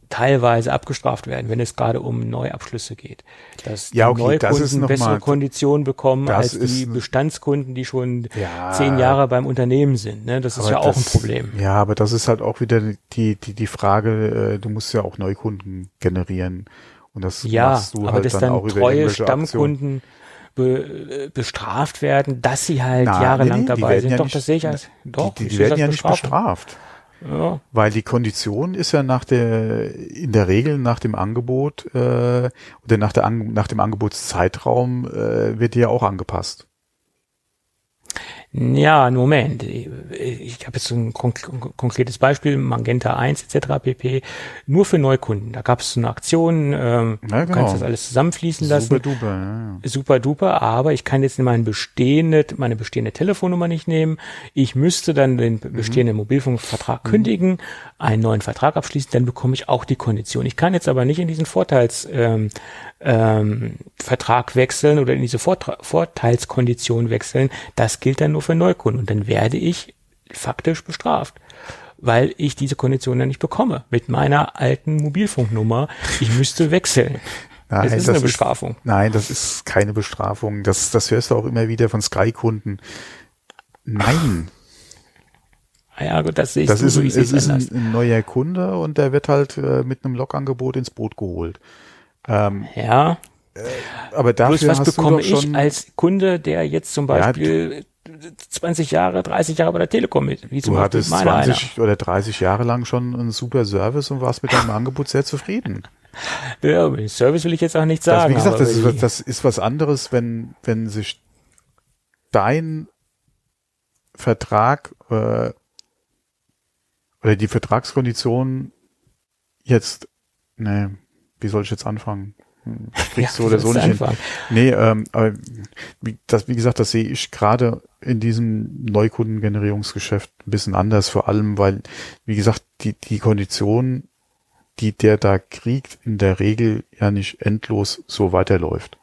teilweise abgestraft werden, wenn es gerade um Neuabschlüsse geht. Dass ja, okay, Neukunden bessere mal, Konditionen bekommen als die Bestandskunden, die schon ja, zehn Jahre beim Unternehmen sind. Ne? Das ist ja auch das, ein Problem. Ja, aber das ist halt auch wieder die, die, die Frage, äh, du musst ja auch Neukunden generieren. Und das ja, machst du aber halt dass dann, dann auch treue Stammkunden be, bestraft werden, dass sie halt Na, jahrelang nee, dabei sind. Ja doch, nicht, das sehe ich als, doch, die, die, die werden ja nicht bestraft. Ja. Weil die Kondition ist ja nach der, in der Regel nach dem Angebot äh, oder nach, der, nach dem Angebotszeitraum äh, wird die ja auch angepasst. Ja, Moment. Ich habe jetzt ein konkretes Beispiel, Magenta 1 etc. pp. Nur für Neukunden. Da gab es eine Aktion, ähm, ja, genau. du kannst das alles zusammenfließen lassen. Super duper, ja. Super duper, aber ich kann jetzt meine bestehende, meine bestehende Telefonnummer nicht nehmen. Ich müsste dann den mhm. bestehenden mhm. Mobilfunkvertrag mhm. kündigen, einen neuen Vertrag abschließen, dann bekomme ich auch die Kondition. Ich kann jetzt aber nicht in diesen Vorteils ähm, ähm, Vertrag wechseln oder in diese Vortra Vorteilskondition wechseln, das gilt dann nur für Neukunden. Und dann werde ich faktisch bestraft weil ich diese Kondition dann nicht bekomme mit meiner alten Mobilfunknummer. Ich müsste wechseln. Nein, das ist das eine Bestrafung. Ist, nein, das ist keine Bestrafung. Das, das hörst du auch immer wieder von Sky-Kunden. Nein. Ah ja, gut, das sehe ich das so, ist, so, es ist ein, ein, neuer Kunde und der wird halt äh, mit einem Lokangebot ins Boot geholt. Ähm, ja. Äh, aber dafür Bloß was bekomme ich als Kunde, der jetzt zum Beispiel ja, 20 Jahre, 30 Jahre bei der Telekom wie zum du Beispiel hattest 20 einer. oder 30 Jahre lang schon einen super Service und warst mit deinem Angebot sehr zufrieden. Ja, Service will ich jetzt auch nicht sagen. Das, wie gesagt, das ist, das ist was anderes, wenn, wenn sich dein Vertrag äh, oder die Vertragskonditionen jetzt, ne, wie soll ich jetzt anfangen? Kriegst ja, du oder so nicht anfangen. hin. Nee, ähm, aber wie, das, wie gesagt, das sehe ich gerade in diesem Neukundengenerierungsgeschäft ein bisschen anders, vor allem, weil, wie gesagt, die, die Kondition, die der da kriegt, in der Regel ja nicht endlos so weiterläuft.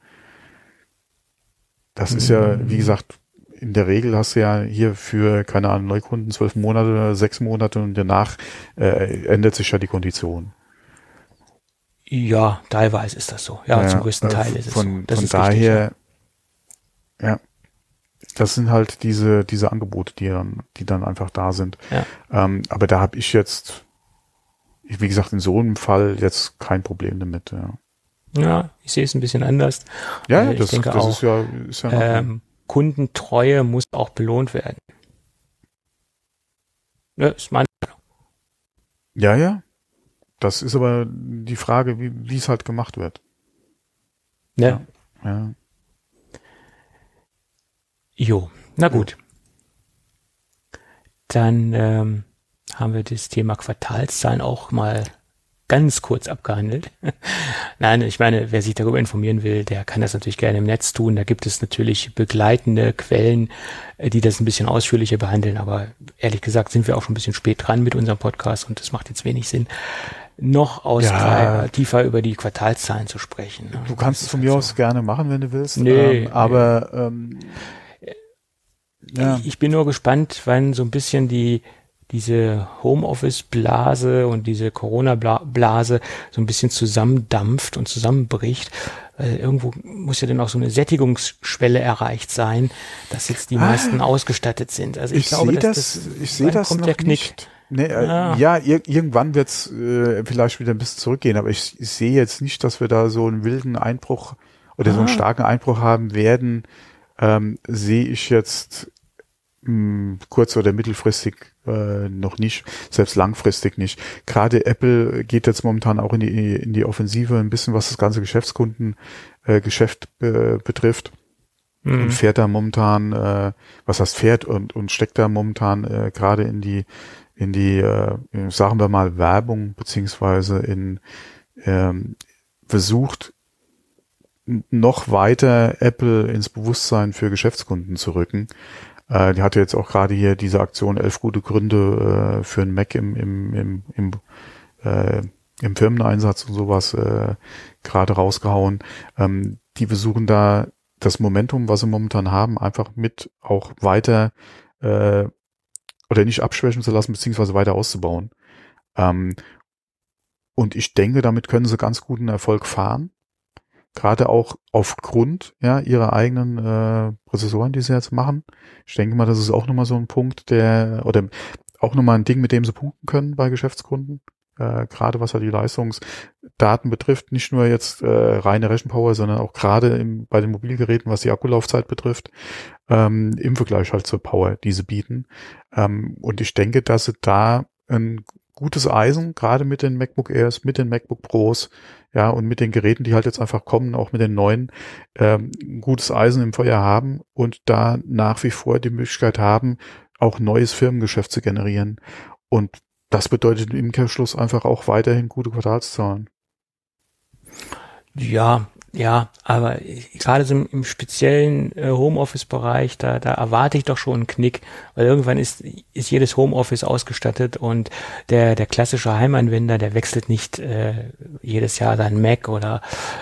Das mhm. ist ja, wie gesagt, in der Regel hast du ja hier für, keine Ahnung, Neukunden zwölf Monate, sechs Monate und danach äh, ändert sich ja die Kondition. Ja, teilweise ist das so. Ja, ja zum größten äh, Teil ist es von, so. Das von daher, richtig, ja. ja. das sind halt diese diese Angebote, die dann die dann einfach da sind. Ja. Ähm, aber da habe ich jetzt, wie gesagt, in so einem Fall jetzt kein Problem damit. Ja, ja ich sehe es ein bisschen anders. Ja, äh, ich das, das auch, ist ja, ist ja ähm, Kundentreue muss auch belohnt werden. Ja, ist meine Meinung. Ja, ja. Das ist aber die Frage, wie, wie es halt gemacht wird. Ja. ja. Jo, na gut. Dann ähm, haben wir das Thema Quartalszahlen auch mal ganz kurz abgehandelt. Nein, ich meine, wer sich darüber informieren will, der kann das natürlich gerne im Netz tun. Da gibt es natürlich begleitende Quellen, äh, die das ein bisschen ausführlicher behandeln. Aber ehrlich gesagt sind wir auch schon ein bisschen spät dran mit unserem Podcast und das macht jetzt wenig Sinn, noch aus ja. tiefer über die Quartalszahlen zu sprechen. Ne? Du kannst es von mir so. aus gerne machen, wenn du willst. Nee, ähm, aber ähm, ja. ich, ich bin nur gespannt, wann so ein bisschen die diese Homeoffice-Blase und diese Corona-Blase so ein bisschen zusammendampft und zusammenbricht. Weil irgendwo muss ja dann auch so eine Sättigungsschwelle erreicht sein, dass jetzt die ah, meisten ausgestattet sind. Also ich, ich glaube, dass das, das ich sehe das noch nicht. Nee, äh, ah. Ja, ir irgendwann wird's äh, vielleicht wieder ein bisschen zurückgehen, aber ich, ich sehe jetzt nicht, dass wir da so einen wilden Einbruch oder ah. so einen ah. starken Einbruch haben werden. Ähm, sehe ich jetzt mh, hm, kurz- oder mittelfristig äh, noch nicht, selbst langfristig nicht. Gerade Apple geht jetzt momentan auch in die, in die Offensive ein bisschen, was das ganze Geschäftskundengeschäft äh, betrifft. Mhm. Und fährt da momentan, äh, was heißt fährt und, und steckt da momentan äh, gerade in die, in die, äh, sagen wir mal, Werbung, beziehungsweise in ähm, versucht, noch weiter Apple ins Bewusstsein für Geschäftskunden zu rücken. Äh, die hatte jetzt auch gerade hier diese Aktion elf gute Gründe äh, für einen Mac im, im, im, im, äh, im Firmeneinsatz und sowas äh, gerade rausgehauen. Ähm, die versuchen da das Momentum, was sie momentan haben, einfach mit auch weiter äh, oder nicht abschwächen zu lassen, beziehungsweise weiter auszubauen. Ähm, und ich denke, damit können sie ganz guten Erfolg fahren gerade auch aufgrund ja, ihrer eigenen äh, Prozessoren, die sie jetzt machen. Ich denke mal, das ist auch nochmal so ein Punkt, der, oder auch nochmal ein Ding, mit dem sie punkten können bei Geschäftskunden. Äh, gerade was ja die Leistungsdaten betrifft, nicht nur jetzt äh, reine Rechenpower, sondern auch gerade im, bei den Mobilgeräten, was die Akkulaufzeit betrifft, ähm, im Vergleich halt zur Power, die sie bieten. Ähm, und ich denke, dass sie da ein gutes Eisen, gerade mit den MacBook Airs, mit den MacBook Pros, ja, und mit den Geräten, die halt jetzt einfach kommen, auch mit den neuen, ähm, gutes Eisen im Feuer haben und da nach wie vor die Möglichkeit haben, auch neues Firmengeschäft zu generieren. Und das bedeutet im Kehrschluss einfach auch weiterhin gute Quartalszahlen. Ja, ja, aber gerade so im, im speziellen äh, Homeoffice-Bereich, da, da erwarte ich doch schon einen Knick, weil irgendwann ist, ist jedes Homeoffice ausgestattet und der, der klassische Heimanwender, der wechselt nicht äh, jedes Jahr sein Mac oder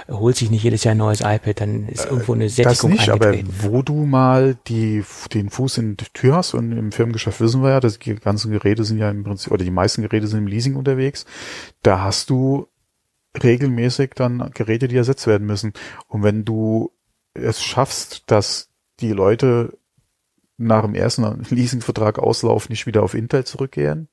holt sich nicht jedes Jahr ein neues iPad, dann ist irgendwo eine Sättigung Das nicht, aber wo du mal die, den Fuß in die Tür hast und im Firmengeschäft wissen wir ja, dass die ganzen Geräte sind ja im Prinzip, oder die meisten Geräte sind im Leasing unterwegs, da hast du regelmäßig dann Geräte, die ersetzt werden müssen. Und wenn du es schaffst, dass die Leute nach dem ersten Leasingvertrag Auslauf nicht wieder auf Intel zurückkehren?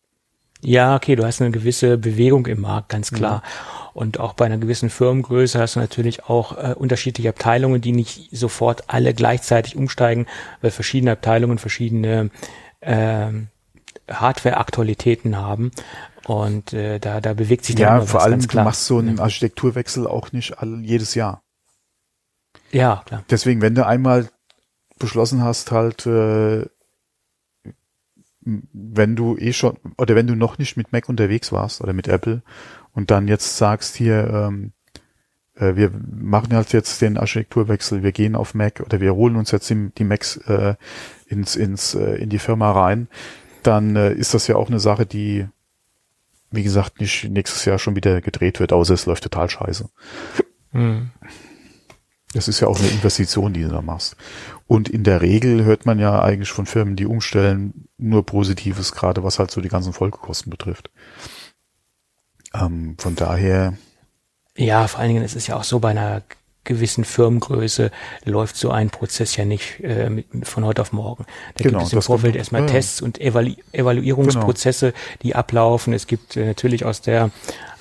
Ja, okay, du hast eine gewisse Bewegung im Markt, ganz klar. Ja. Und auch bei einer gewissen Firmengröße hast du natürlich auch äh, unterschiedliche Abteilungen, die nicht sofort alle gleichzeitig umsteigen, weil verschiedene Abteilungen verschiedene äh, Hardware-Aktualitäten haben. Und äh, da, da bewegt sich ja, vor allem du machst so einen Architekturwechsel auch nicht all, jedes Jahr. Ja, klar. Deswegen, wenn du einmal beschlossen hast, halt, äh, wenn du eh schon, oder wenn du noch nicht mit Mac unterwegs warst oder mit Apple und dann jetzt sagst hier, ähm, äh, wir machen halt jetzt den Architekturwechsel, wir gehen auf Mac oder wir holen uns jetzt die, die Macs äh, ins, ins, äh, in die Firma rein, dann äh, ist das ja auch eine Sache, die, wie gesagt, nicht nächstes Jahr schon wieder gedreht wird, außer es läuft total scheiße. Mhm. Das ist ja auch eine Investition, die du da machst. Und in der Regel hört man ja eigentlich von Firmen, die umstellen, nur Positives, gerade was halt so die ganzen Folgekosten betrifft. Ähm, von daher. Ja, vor allen Dingen ist es ja auch so bei einer gewissen Firmengröße läuft so ein Prozess ja nicht äh, von heute auf morgen. Da genau, gibt es im Vorfeld erstmal ja, Tests und Evalu Evaluierungsprozesse, genau. die ablaufen. Es gibt äh, natürlich aus der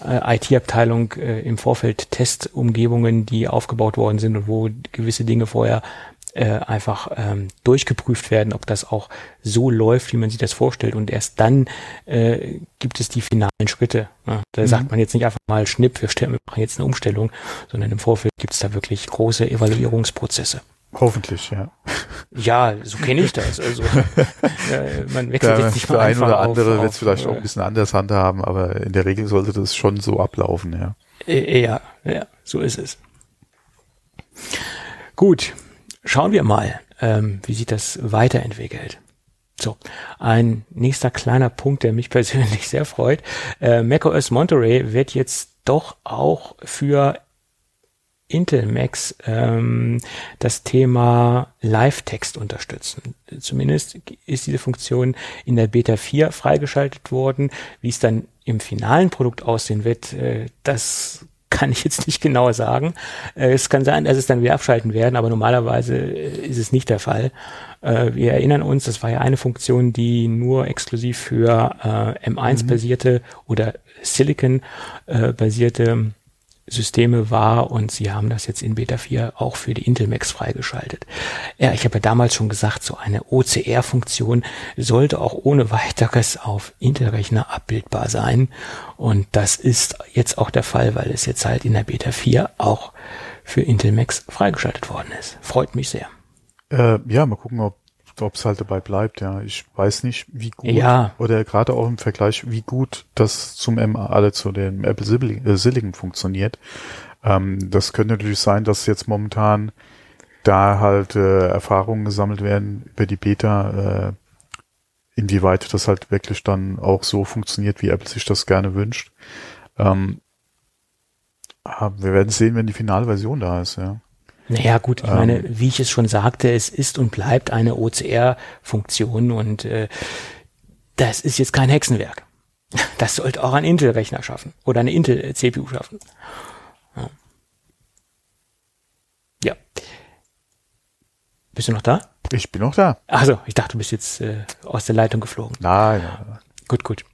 äh, IT-Abteilung äh, im Vorfeld Testumgebungen, die aufgebaut worden sind und wo gewisse Dinge vorher äh, einfach ähm, durchgeprüft werden, ob das auch so läuft, wie man sich das vorstellt. Und erst dann äh, gibt es die finalen Schritte. Ne? Da mhm. sagt man jetzt nicht einfach mal Schnipp, wir, stellen, wir machen jetzt eine Umstellung, sondern im Vorfeld gibt es da wirklich große Evaluierungsprozesse. Hoffentlich, ja. Ja, so kenne ich das. Also äh, man wechselt ja, jetzt nicht mal Für ein oder andere wird es vielleicht auch ein bisschen anders handhaben, aber in der Regel sollte das schon so ablaufen, ja. Äh, ja, ja, so ist es. Gut, Schauen wir mal, ähm, wie sich das weiterentwickelt. So, ein nächster kleiner Punkt, der mich persönlich sehr freut. Äh, macOS Monterey wird jetzt doch auch für Intel Macs ähm, das Thema Live-Text unterstützen. Zumindest ist diese Funktion in der Beta 4 freigeschaltet worden. Wie es dann im finalen Produkt aussehen wird, äh, das kann ich jetzt nicht genau sagen. Äh, es kann sein, dass es dann wieder abschalten werden, aber normalerweise äh, ist es nicht der Fall. Äh, wir erinnern uns, das war ja eine Funktion, die nur exklusiv für M1-basierte mhm. oder Silicon-basierte Systeme war und sie haben das jetzt in Beta 4 auch für die Intel Macs freigeschaltet. Ja, ich habe ja damals schon gesagt, so eine OCR-Funktion sollte auch ohne weiteres auf Intel-Rechner abbildbar sein und das ist jetzt auch der Fall, weil es jetzt halt in der Beta 4 auch für Intel Macs freigeschaltet worden ist. Freut mich sehr. Äh, ja, mal gucken, ob ob es halt dabei bleibt, ja. Ich weiß nicht, wie gut ja. oder gerade auch im Vergleich, wie gut das zum MA, alle zu dem Apple äh, Silicon funktioniert. Ähm, das könnte natürlich sein, dass jetzt momentan da halt äh, Erfahrungen gesammelt werden über die Beta, äh, inwieweit das halt wirklich dann auch so funktioniert, wie Apple sich das gerne wünscht. Ähm, wir werden sehen, wenn die Finalversion da ist, ja. Naja, gut, ich ähm, meine, wie ich es schon sagte, es ist und bleibt eine OCR-Funktion und äh, das ist jetzt kein Hexenwerk. Das sollte auch ein Intel-Rechner schaffen oder eine Intel-CPU schaffen. Ja. ja. Bist du noch da? Ich bin noch da. Also, ich dachte, du bist jetzt äh, aus der Leitung geflogen. Nein. nein. Gut, gut.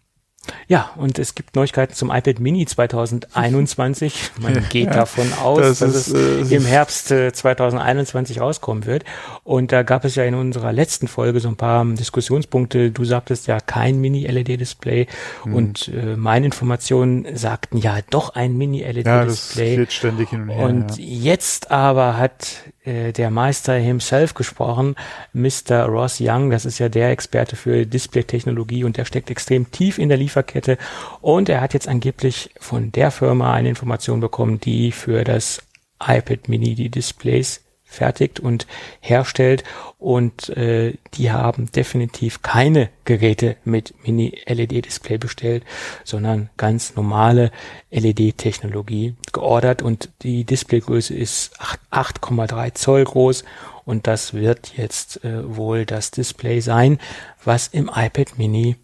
Ja, und es gibt Neuigkeiten zum iPad Mini 2021. Man geht ja, davon aus, das dass ist, es äh, im Herbst äh, 2021 rauskommen wird. Und da gab es ja in unserer letzten Folge so ein paar Diskussionspunkte. Du sagtest ja kein Mini-LED-Display hm. und äh, meine Informationen sagten ja doch ein Mini-LED-Display. Ja, das ständig hin und her. Und ja. jetzt aber hat äh, der Meister himself gesprochen, Mr. Ross Young, das ist ja der Experte für Display-Technologie und der steckt extrem tief in der Lieferkette und er hat jetzt angeblich von der Firma eine Information bekommen, die für das iPad Mini die Displays fertigt und herstellt und äh, die haben definitiv keine Geräte mit Mini-LED-Display bestellt, sondern ganz normale LED-Technologie geordert und die Displaygröße ist 8,3 Zoll groß und das wird jetzt äh, wohl das Display sein, was im iPad Mini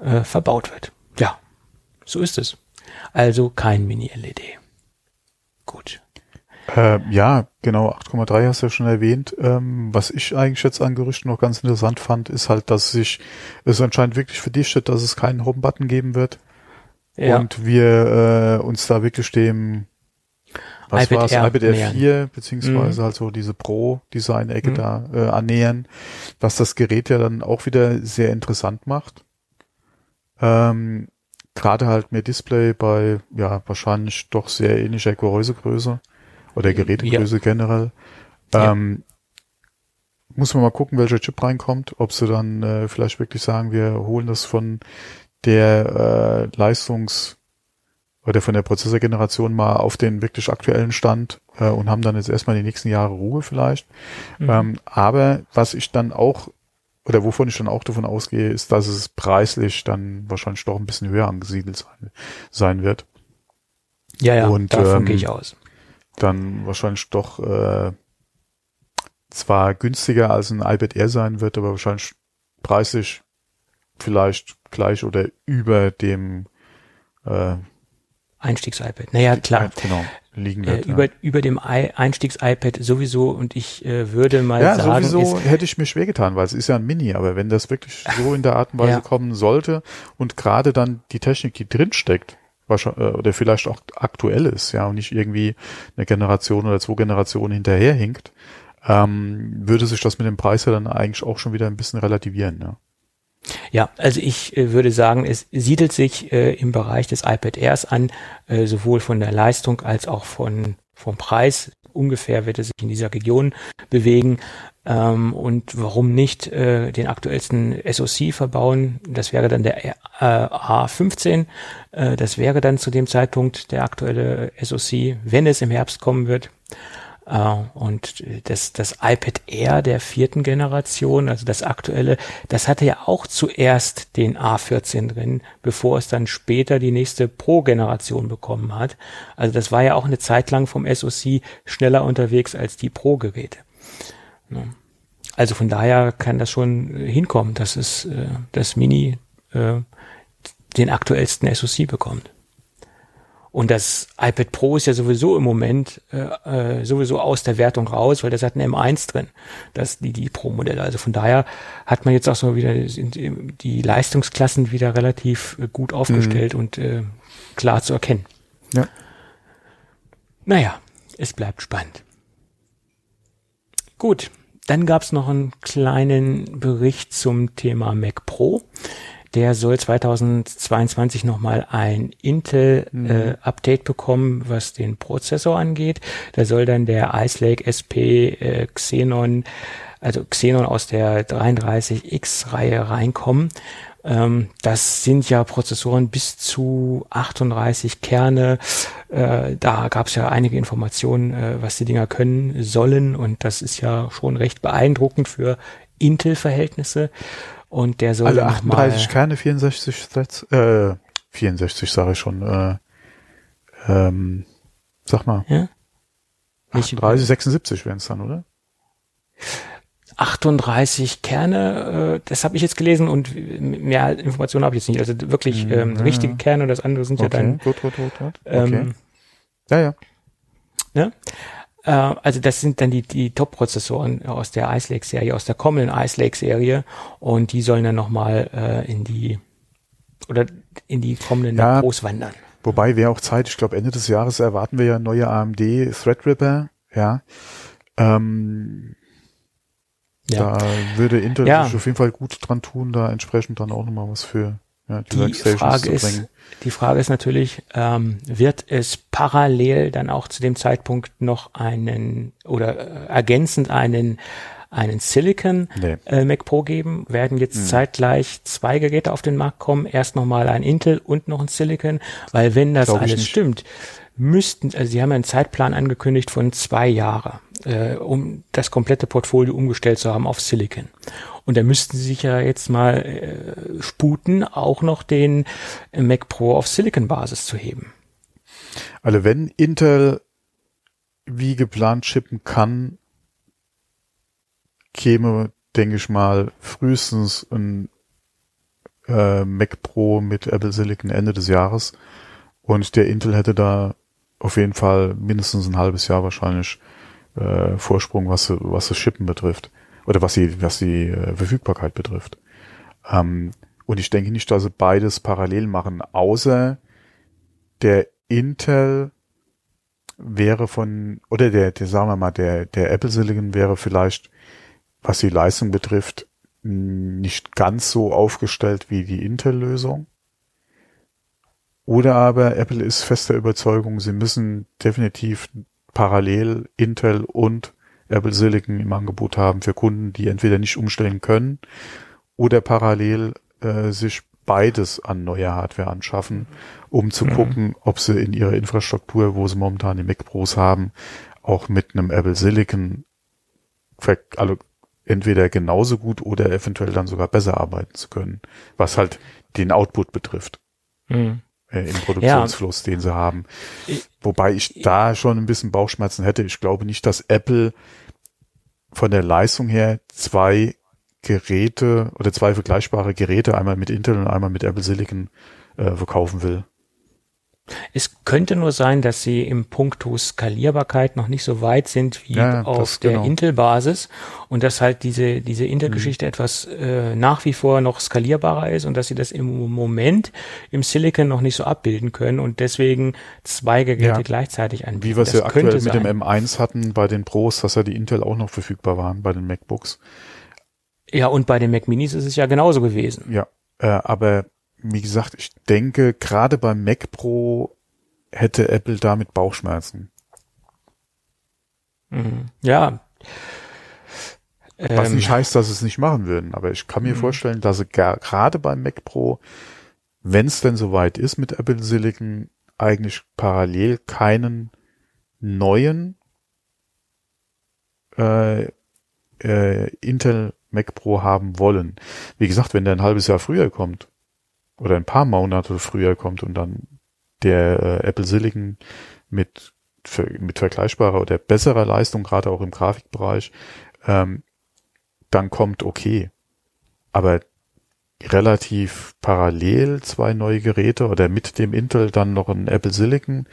äh, verbaut wird. Ja, so ist es. Also kein Mini-LED. Gut. Äh, ja, genau, 8,3 hast du ja schon erwähnt. Ähm, was ich eigentlich jetzt an Gerüchten noch ganz interessant fand, ist halt, dass sich es anscheinend wirklich verdichtet, dass es keinen Home-Button geben wird. Ja. Und wir äh, uns da wirklich dem was iPad war's, iPad Air 4, beziehungsweise mhm. halt so diese Pro-Design-Ecke mhm. da äh, annähern, was das Gerät ja dann auch wieder sehr interessant macht. Ähm, Gerade halt mehr Display bei, ja, wahrscheinlich doch sehr ähnlicher Gehäusegröße oder Gerätegröße ja. generell. Ähm, ja. Muss man mal gucken, welcher Chip reinkommt, ob sie dann äh, vielleicht wirklich sagen, wir holen das von der äh, Leistungs oder von der Prozessorgeneration mal auf den wirklich aktuellen Stand äh, und haben dann jetzt erstmal die nächsten Jahre Ruhe vielleicht. Mhm. Ähm, aber was ich dann auch oder wovon ich dann auch davon ausgehe, ist, dass es preislich dann wahrscheinlich doch ein bisschen höher angesiedelt sein, sein wird. Ja, ja, und, davon ähm, gehe ich aus. Dann wahrscheinlich doch äh, zwar günstiger als ein iPad Air sein wird, aber wahrscheinlich preislich vielleicht gleich oder über dem äh, Einstiegs-iPad. Naja, klar. Genau, liegen wird. Äh, über, ja. über dem Einstiegs-iPad sowieso und ich äh, würde mal ja, sagen. Sowieso hätte ich mir schwer getan, weil es ist ja ein Mini, aber wenn das wirklich so in der Art und Weise ja. kommen sollte und gerade dann die Technik, die drin steckt, äh, oder vielleicht auch aktuell ist, ja, und nicht irgendwie eine Generation oder zwei Generationen hinterherhinkt, ähm, würde sich das mit dem Preis ja dann eigentlich auch schon wieder ein bisschen relativieren, ja. Ja, also ich äh, würde sagen, es siedelt sich äh, im Bereich des iPad Airs an, äh, sowohl von der Leistung als auch von, vom Preis. Ungefähr wird es sich in dieser Region bewegen. Ähm, und warum nicht äh, den aktuellsten SoC verbauen? Das wäre dann der äh, A15. Äh, das wäre dann zu dem Zeitpunkt der aktuelle SoC, wenn es im Herbst kommen wird. Äh, und das, das iPad Air der vierten Generation, also das aktuelle, das hatte ja auch zuerst den A14 drin, bevor es dann später die nächste Pro-Generation bekommen hat. Also das war ja auch eine Zeit lang vom SoC schneller unterwegs als die Pro-Geräte. Also von daher kann das schon hinkommen, dass es äh, das Mini äh, den aktuellsten SoC bekommt. Und das iPad Pro ist ja sowieso im Moment äh, äh, sowieso aus der Wertung raus, weil das hat ein M1 drin, das die die Pro-Modelle. Also von daher hat man jetzt auch so wieder die Leistungsklassen wieder relativ äh, gut aufgestellt mhm. und äh, klar zu erkennen. Ja. Naja, es bleibt spannend. Gut, dann gab's noch einen kleinen Bericht zum Thema Mac Pro der soll 2022 nochmal ein Intel-Update mhm. äh, bekommen, was den Prozessor angeht. Da soll dann der Ice Lake SP äh, Xenon, also Xenon aus der 33X-Reihe reinkommen. Ähm, das sind ja Prozessoren bis zu 38 Kerne. Äh, da gab es ja einige Informationen, äh, was die Dinger können sollen. Und das ist ja schon recht beeindruckend für Intel-Verhältnisse. Und der soll Alle 38 Kerne, 64 Threads, äh, 64 sage ich schon, äh, ähm, sag mal. Ja? 38, 76 wären es dann, oder? 38 Kerne, äh, das habe ich jetzt gelesen und mehr Informationen habe ich jetzt nicht. Also wirklich mhm, ähm, ja, richtige Kerne und das andere sind okay, ja dann. Gut, gut, gut, gut. Ähm, okay. Ähm, ja, ja. Ne? Äh, also das sind dann die, die Top-Prozessoren aus der Ice Lake-Serie, aus der kommenden Ice Lake-Serie und die sollen dann nochmal äh, in die oder in die kommenden ja, Pros wandern. Wobei wäre auch Zeit, ich glaube Ende des Jahres erwarten wir ja neue AMD Threadripper, ja. Ähm, ja. Da würde Intel ja. sich auf jeden Fall gut dran tun, da entsprechend dann auch nochmal was für ja, die, Frage ist, die Frage ist natürlich, ähm, wird es parallel dann auch zu dem Zeitpunkt noch einen oder äh, ergänzend einen einen Silicon nee. äh, Mac Pro geben, werden jetzt hm. zeitgleich zwei Geräte auf den Markt kommen, erst nochmal ein Intel und noch ein Silicon, weil wenn das Glaub alles stimmt, müssten, also sie haben einen Zeitplan angekündigt von zwei Jahre, äh, um das komplette Portfolio umgestellt zu haben auf Silicon. Und da müssten sie sich ja jetzt mal äh, sputen, auch noch den Mac Pro auf Silicon-Basis zu heben. Also wenn Intel wie geplant chippen kann, käme, denke ich mal, frühestens ein äh, Mac Pro mit Apple Silicon Ende des Jahres. Und der Intel hätte da auf jeden Fall mindestens ein halbes Jahr wahrscheinlich äh, Vorsprung, was, was das Chippen betrifft oder was die, was die äh, Verfügbarkeit betrifft. Ähm, und ich denke nicht, dass sie beides parallel machen, außer der Intel wäre von, oder der, der, sagen wir mal, der, der Apple Silicon wäre vielleicht, was die Leistung betrifft, nicht ganz so aufgestellt wie die Intel-Lösung. Oder aber Apple ist fester Überzeugung, sie müssen definitiv parallel Intel und Apple Silicon im Angebot haben für Kunden, die entweder nicht umstellen können oder parallel äh, sich beides an neuer Hardware anschaffen, um zu mhm. gucken, ob sie in ihrer Infrastruktur, wo sie momentan die Mac Pros haben, auch mit einem Apple Silicon also entweder genauso gut oder eventuell dann sogar besser arbeiten zu können, was halt den Output betrifft. Mhm. Äh, Im Produktionsfluss, ja. den sie haben. Wobei ich da schon ein bisschen Bauchschmerzen hätte. Ich glaube nicht, dass Apple von der Leistung her zwei Geräte oder zwei vergleichbare Geräte, einmal mit Intel und einmal mit Apple Silicon, äh, verkaufen will. Es könnte nur sein, dass sie im Punkto Skalierbarkeit noch nicht so weit sind wie ja, auf der genau. Intel-Basis und dass halt diese, diese Intel-Geschichte mhm. etwas äh, nach wie vor noch skalierbarer ist und dass sie das im Moment im Silicon noch nicht so abbilden können und deswegen zwei Geräte ja. gleichzeitig anbieten. Wie wir es ja aktuell mit sein. dem M1 hatten bei den Pros, dass ja die Intel auch noch verfügbar waren bei den MacBooks. Ja, und bei den Mac Minis ist es ja genauso gewesen. Ja, äh, aber wie gesagt, ich denke, gerade beim Mac Pro hätte Apple damit Bauchschmerzen. Mhm. Ja. Was ähm. nicht heißt, dass sie es nicht machen würden, aber ich kann mir mhm. vorstellen, dass sie gerade beim Mac Pro, wenn es denn soweit ist mit Apple Silicon, eigentlich parallel keinen neuen äh, äh, Intel Mac Pro haben wollen. Wie gesagt, wenn der ein halbes Jahr früher kommt, oder ein paar Monate früher kommt und dann der äh, Apple Silicon mit mit vergleichbarer oder besserer Leistung, gerade auch im Grafikbereich, ähm, dann kommt okay. Aber relativ parallel zwei neue Geräte oder mit dem Intel dann noch ein Apple Silicon,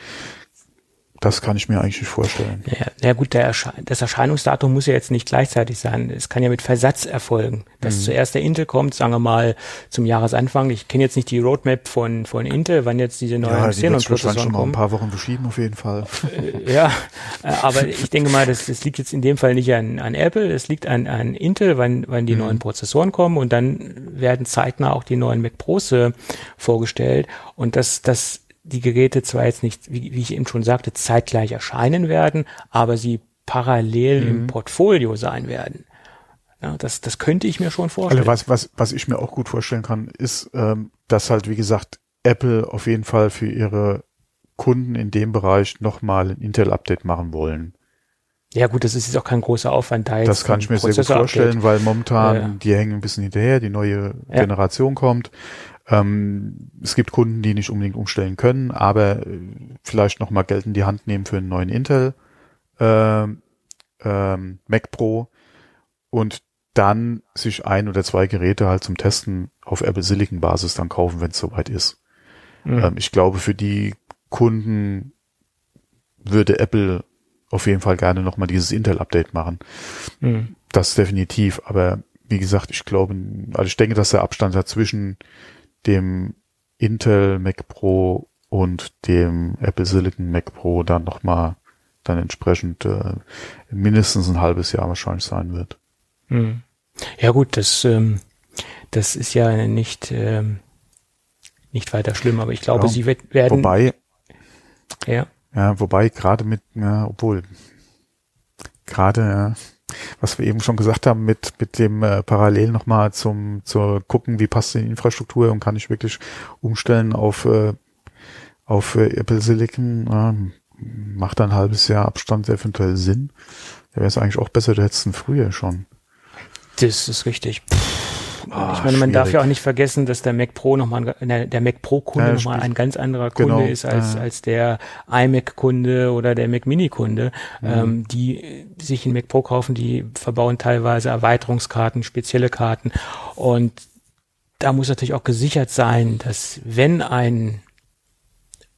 das kann ich mir eigentlich nicht vorstellen. Ja, ja gut, Ersche das Erscheinungsdatum muss ja jetzt nicht gleichzeitig sein. Es kann ja mit Versatz erfolgen, dass mhm. zuerst der Intel kommt, sagen wir mal zum Jahresanfang. Ich kenne jetzt nicht die Roadmap von von Intel, wann jetzt diese neuen ja, Xenon-Prozessoren schon mal ein paar Wochen verschieben auf jeden Fall. Äh, ja, äh, aber ich denke mal, das, das liegt jetzt in dem Fall nicht an, an Apple, es liegt an, an Intel, wann, wann die mhm. neuen Prozessoren kommen und dann werden zeitnah auch die neuen Mac Pros äh, vorgestellt und das das die Geräte zwar jetzt nicht, wie, wie ich eben schon sagte, zeitgleich erscheinen werden, aber sie parallel mhm. im Portfolio sein werden. Ja, das, das könnte ich mir schon vorstellen. Also was, was, was ich mir auch gut vorstellen kann, ist, ähm, dass halt, wie gesagt, Apple auf jeden Fall für ihre Kunden in dem Bereich nochmal ein Intel-Update machen wollen. Ja gut, das ist jetzt auch kein großer Aufwand da jetzt. Das kann ich mir sehr gut vorstellen, weil momentan ja. die hängen ein bisschen hinterher, die neue ja. Generation kommt. Ähm, es gibt Kunden, die nicht unbedingt umstellen können, aber äh, vielleicht nochmal Geld in die Hand nehmen für einen neuen Intel äh, ähm, Mac Pro und dann sich ein oder zwei Geräte halt zum Testen auf Apple Silicon Basis dann kaufen, wenn es soweit ist. Mhm. Ähm, ich glaube, für die Kunden würde Apple auf jeden Fall gerne nochmal dieses Intel-Update machen. Mhm. Das definitiv, aber wie gesagt, ich glaube, also ich denke, dass der Abstand dazwischen dem Intel Mac Pro und dem Apple Silicon Mac Pro dann nochmal dann entsprechend äh, mindestens ein halbes Jahr wahrscheinlich sein wird. Hm. Ja gut, das, ähm, das ist ja nicht, ähm, nicht weiter schlimm, aber ich glaube, ja, sie wird, werden. Wobei, ja. Ja, wobei gerade mit, ja, obwohl, gerade, ja, was wir eben schon gesagt haben, mit, mit dem äh, Parallel nochmal zum, zur gucken, wie passt die Infrastruktur und kann ich wirklich umstellen auf, äh, auf äh, Apple Silicon, äh, macht ein halbes Jahr Abstand eventuell Sinn. Da wäre es eigentlich auch besser, du hättest ihn früher schon. Das ist richtig. Oh, ich meine, man darf ja auch nicht vergessen, dass der Mac Pro nochmal, ein, der Mac Pro Kunde ja, nochmal ein ganz anderer Kunde genau. ist als, ja. als der iMac Kunde oder der Mac Mini Kunde. Mhm. Ähm, die sich einen Mac Pro kaufen, die verbauen teilweise Erweiterungskarten, spezielle Karten und da muss natürlich auch gesichert sein, dass wenn ein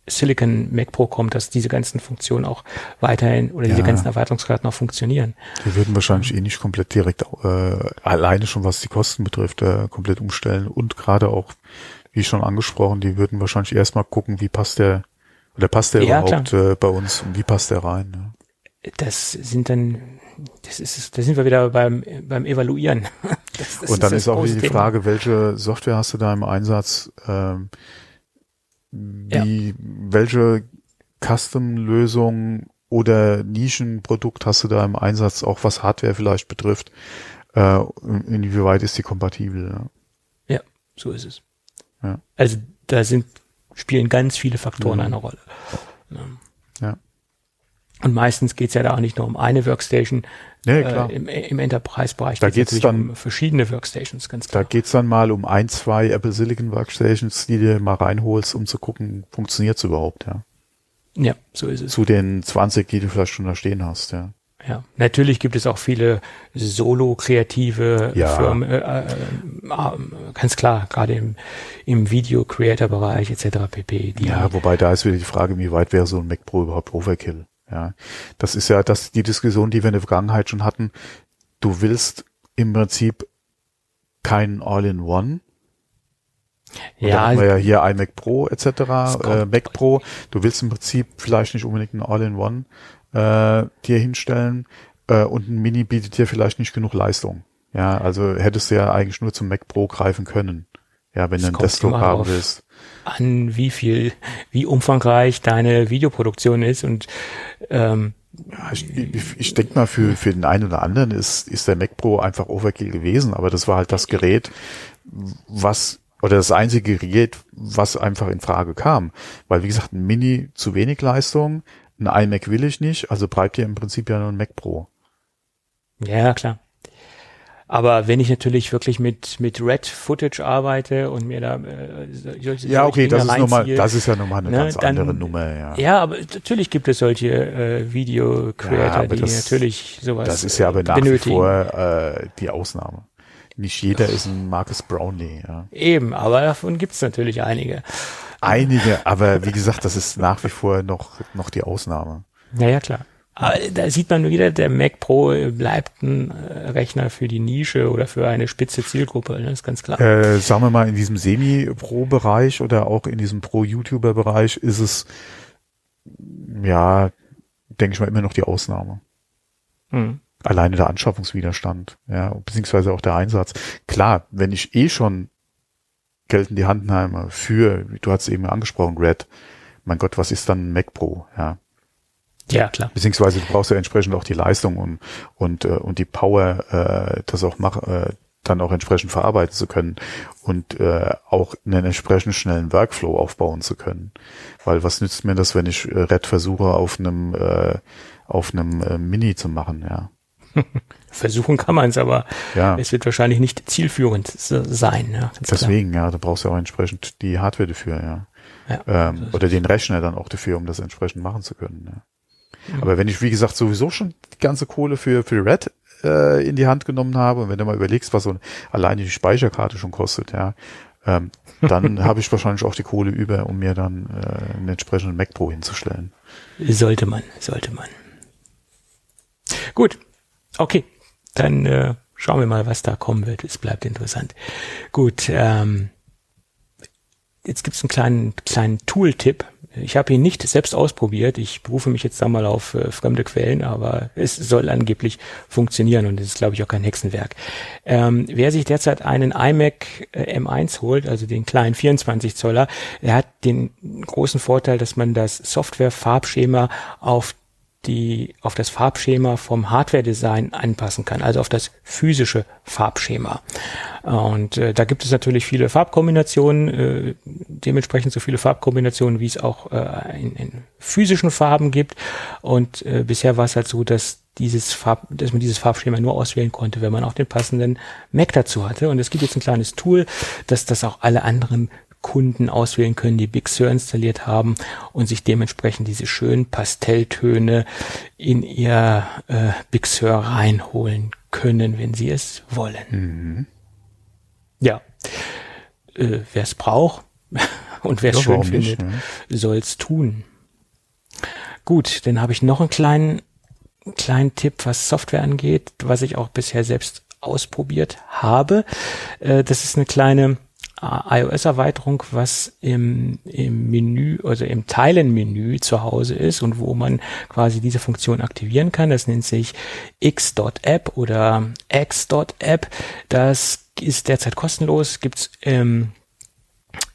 Silicon Mac Pro kommt, dass diese ganzen Funktionen auch weiterhin oder ja. diese ganzen Erweiterungskarten auch funktionieren. Die würden wahrscheinlich eh nicht komplett direkt äh, alleine schon, was die Kosten betrifft, äh, komplett umstellen und gerade auch, wie schon angesprochen, die würden wahrscheinlich erstmal gucken, wie passt der oder passt der ja, überhaupt äh, bei uns und wie passt der rein. Ne? Das sind dann das ist, da sind wir wieder beim, beim Evaluieren. Das, das und dann ist, ist auch die. Frage, welche Software hast du da im Einsatz? Ähm, wie, ja. welche Custom-Lösung oder Nischenprodukt hast du da im Einsatz, auch was Hardware vielleicht betrifft? Äh, inwieweit ist die kompatibel? Ja, ja so ist es. Ja. Also da sind spielen ganz viele Faktoren Mhm. eine Rolle. Ja. Und meistens geht's ja da auch nicht nur um eine Workstation. Klar. Äh, Im, Im Enterprise-Bereich Da geht's geht's natürlich dann- um verschiedene Workstations, ganz Da klar. geht's dann mal um ein, zwei Apple Silicon Workstations, die du mal reinholst, um zu gucken, funktioniert's überhaupt, ja. ja, so ist es. Zu den 20, die du vielleicht schon da stehen hast, ja. Ja, natürlich gibt es auch viele solo-kreative Ja. Firmen, äh, äh, äh, ganz klar, gerade im, im Video-Creator-Bereich etc. pp. Ja, wobei da ist wieder die Frage, wie weit wäre so ein Mac Pro überhaupt Overkill? Ja, das ist ja das die Diskussion, die wir in der Vergangenheit schon hatten. Du willst im Prinzip keinen All-in-One. Da ja, hatten wir ja hier iMac Pro etc., äh, Mac Pro. Du willst im Prinzip vielleicht nicht unbedingt ein All-in-One äh, dir hinstellen äh, und ein Mini bietet dir vielleicht nicht genug Leistung. Ja, also hättest du ja eigentlich nur zum Mac Pro greifen können. Ja, wenn du einen Desktop haben willst. An, wie viel, wie umfangreich deine Videoproduktion ist und ähm, Ja, ich, ich, ich denke mal, für, für den einen oder anderen ist, ist der Mac Pro einfach Overkill gewesen, aber das war halt das Gerät, was, oder das einzige Gerät, was einfach in Frage kam. Weil, wie gesagt, ein Mini zu wenig Leistung, ein iMac will ich nicht, also bleibt dir im Prinzip ja nur ein Mac Pro. Ja, klar. Aber wenn ich natürlich wirklich mit, mit Red Footage arbeite und mir da äh, solche, Ja, okay, das ist nochmal, das ist ja nochmal eine ne, ganz dann- andere Nummer, ja. Ja, aber natürlich gibt es solche äh, Video-Creator, Ja, die das- natürlich sowas Das ist ja aber äh, nach benötigen. wie vor äh, die Ausnahme. Nicht jeder ist ein Marcus Brownlee, ja. Eben, aber davon gibt es natürlich einige. Einige, aber wie gesagt, das ist nach wie vor noch, noch die Ausnahme. Ja, ja, klar. Aber da sieht man wieder, der Mac Pro bleibt ein äh, Rechner für die Nische oder für eine spitze Zielgruppe, ne? das ist ganz klar. Äh, sagen wir mal, in diesem Semi-Pro-Bereich oder auch in diesem Pro-YouTuber-Bereich ist es, ja, denke ich mal, immer noch die Ausnahme. Hm. Alleine der Anschaffungswiderstand, ja, beziehungsweise auch der Einsatz. Klar, wenn ich eh schon Geld in die Hand nehme für, du hast eben angesprochen, Red, mein Gott, was ist dann ein Mac Pro, ja. Ja, klar. Beziehungsweise du brauchst ja entsprechend auch die Leistung und, und, äh, und die Power, äh, das auch mach, äh, dann auch entsprechend verarbeiten zu können und äh, auch einen entsprechend schnellen Workflow aufbauen zu können. Weil was nützt mir das, wenn ich äh, Red versuche auf einem äh, auf einem äh, Mini zu machen, ja. Versuchen kann man es, aber Ja, es wird wahrscheinlich nicht zielführend se- sein. Ja, ganz klar. deswegen, ja, da brauchst du auch entsprechend die Hardware dafür, ja. Ja, ähm, oder den Rechner dann auch dafür, um das entsprechend machen zu können. Ja. Aber wenn ich, wie gesagt, sowieso schon die ganze Kohle für, für Red äh, in die Hand genommen habe, und wenn du mal überlegst, was so ein, alleine die Speicherkarte schon kostet, ja, ähm, dann habe ich wahrscheinlich auch die Kohle über, um mir dann äh, einen entsprechenden Mac Pro hinzustellen. Sollte man, sollte man. Gut, okay, dann äh, schauen wir mal, was da kommen wird. Es bleibt interessant. Gut, ähm, jetzt gibt's einen kleinen, kleinen Tool-Tipp. Ich habe ihn nicht selbst ausprobiert. Ich berufe mich jetzt da mal auf äh, fremde Quellen, aber es soll angeblich funktionieren und es ist, glaube ich, auch kein Hexenwerk. Ähm, wer sich derzeit einen iMac äh, M1 holt, also den kleinen 24 Zoller, der hat den großen Vorteil, dass man das Software-Farbschema auf die auf das Farbschema vom Hardware-Design anpassen kann, also auf das physische Farbschema. Und äh, da gibt es natürlich viele Farbkombinationen, äh, dementsprechend so viele Farbkombinationen, wie es auch äh, in, in physischen Farben gibt. Und äh, bisher war es halt so, dass dieses Farb, dass man dieses Farbschema nur auswählen konnte, wenn man auch den passenden Mac dazu hatte. Und es gibt jetzt ein kleines Tool, dass das auch alle anderen Kunden auswählen können, die Big Sur installiert haben und sich dementsprechend diese schönen Pastelltöne in ihr äh, Big Sur reinholen können, wenn sie es wollen. Ja, äh, wer es braucht und wer es schön findet, soll es tun. Gut, dann habe ich noch einen kleinen, kleinen Tipp, was Software angeht, was ich auch bisher selbst ausprobiert habe. Äh, das ist eine kleine iOS-Erweiterung, was im, im Menü, also im Teilenmenü zu Hause ist und wo man quasi diese Funktion aktivieren kann. Das nennt sich x.app oder x.app. Das ist derzeit kostenlos, gibt's im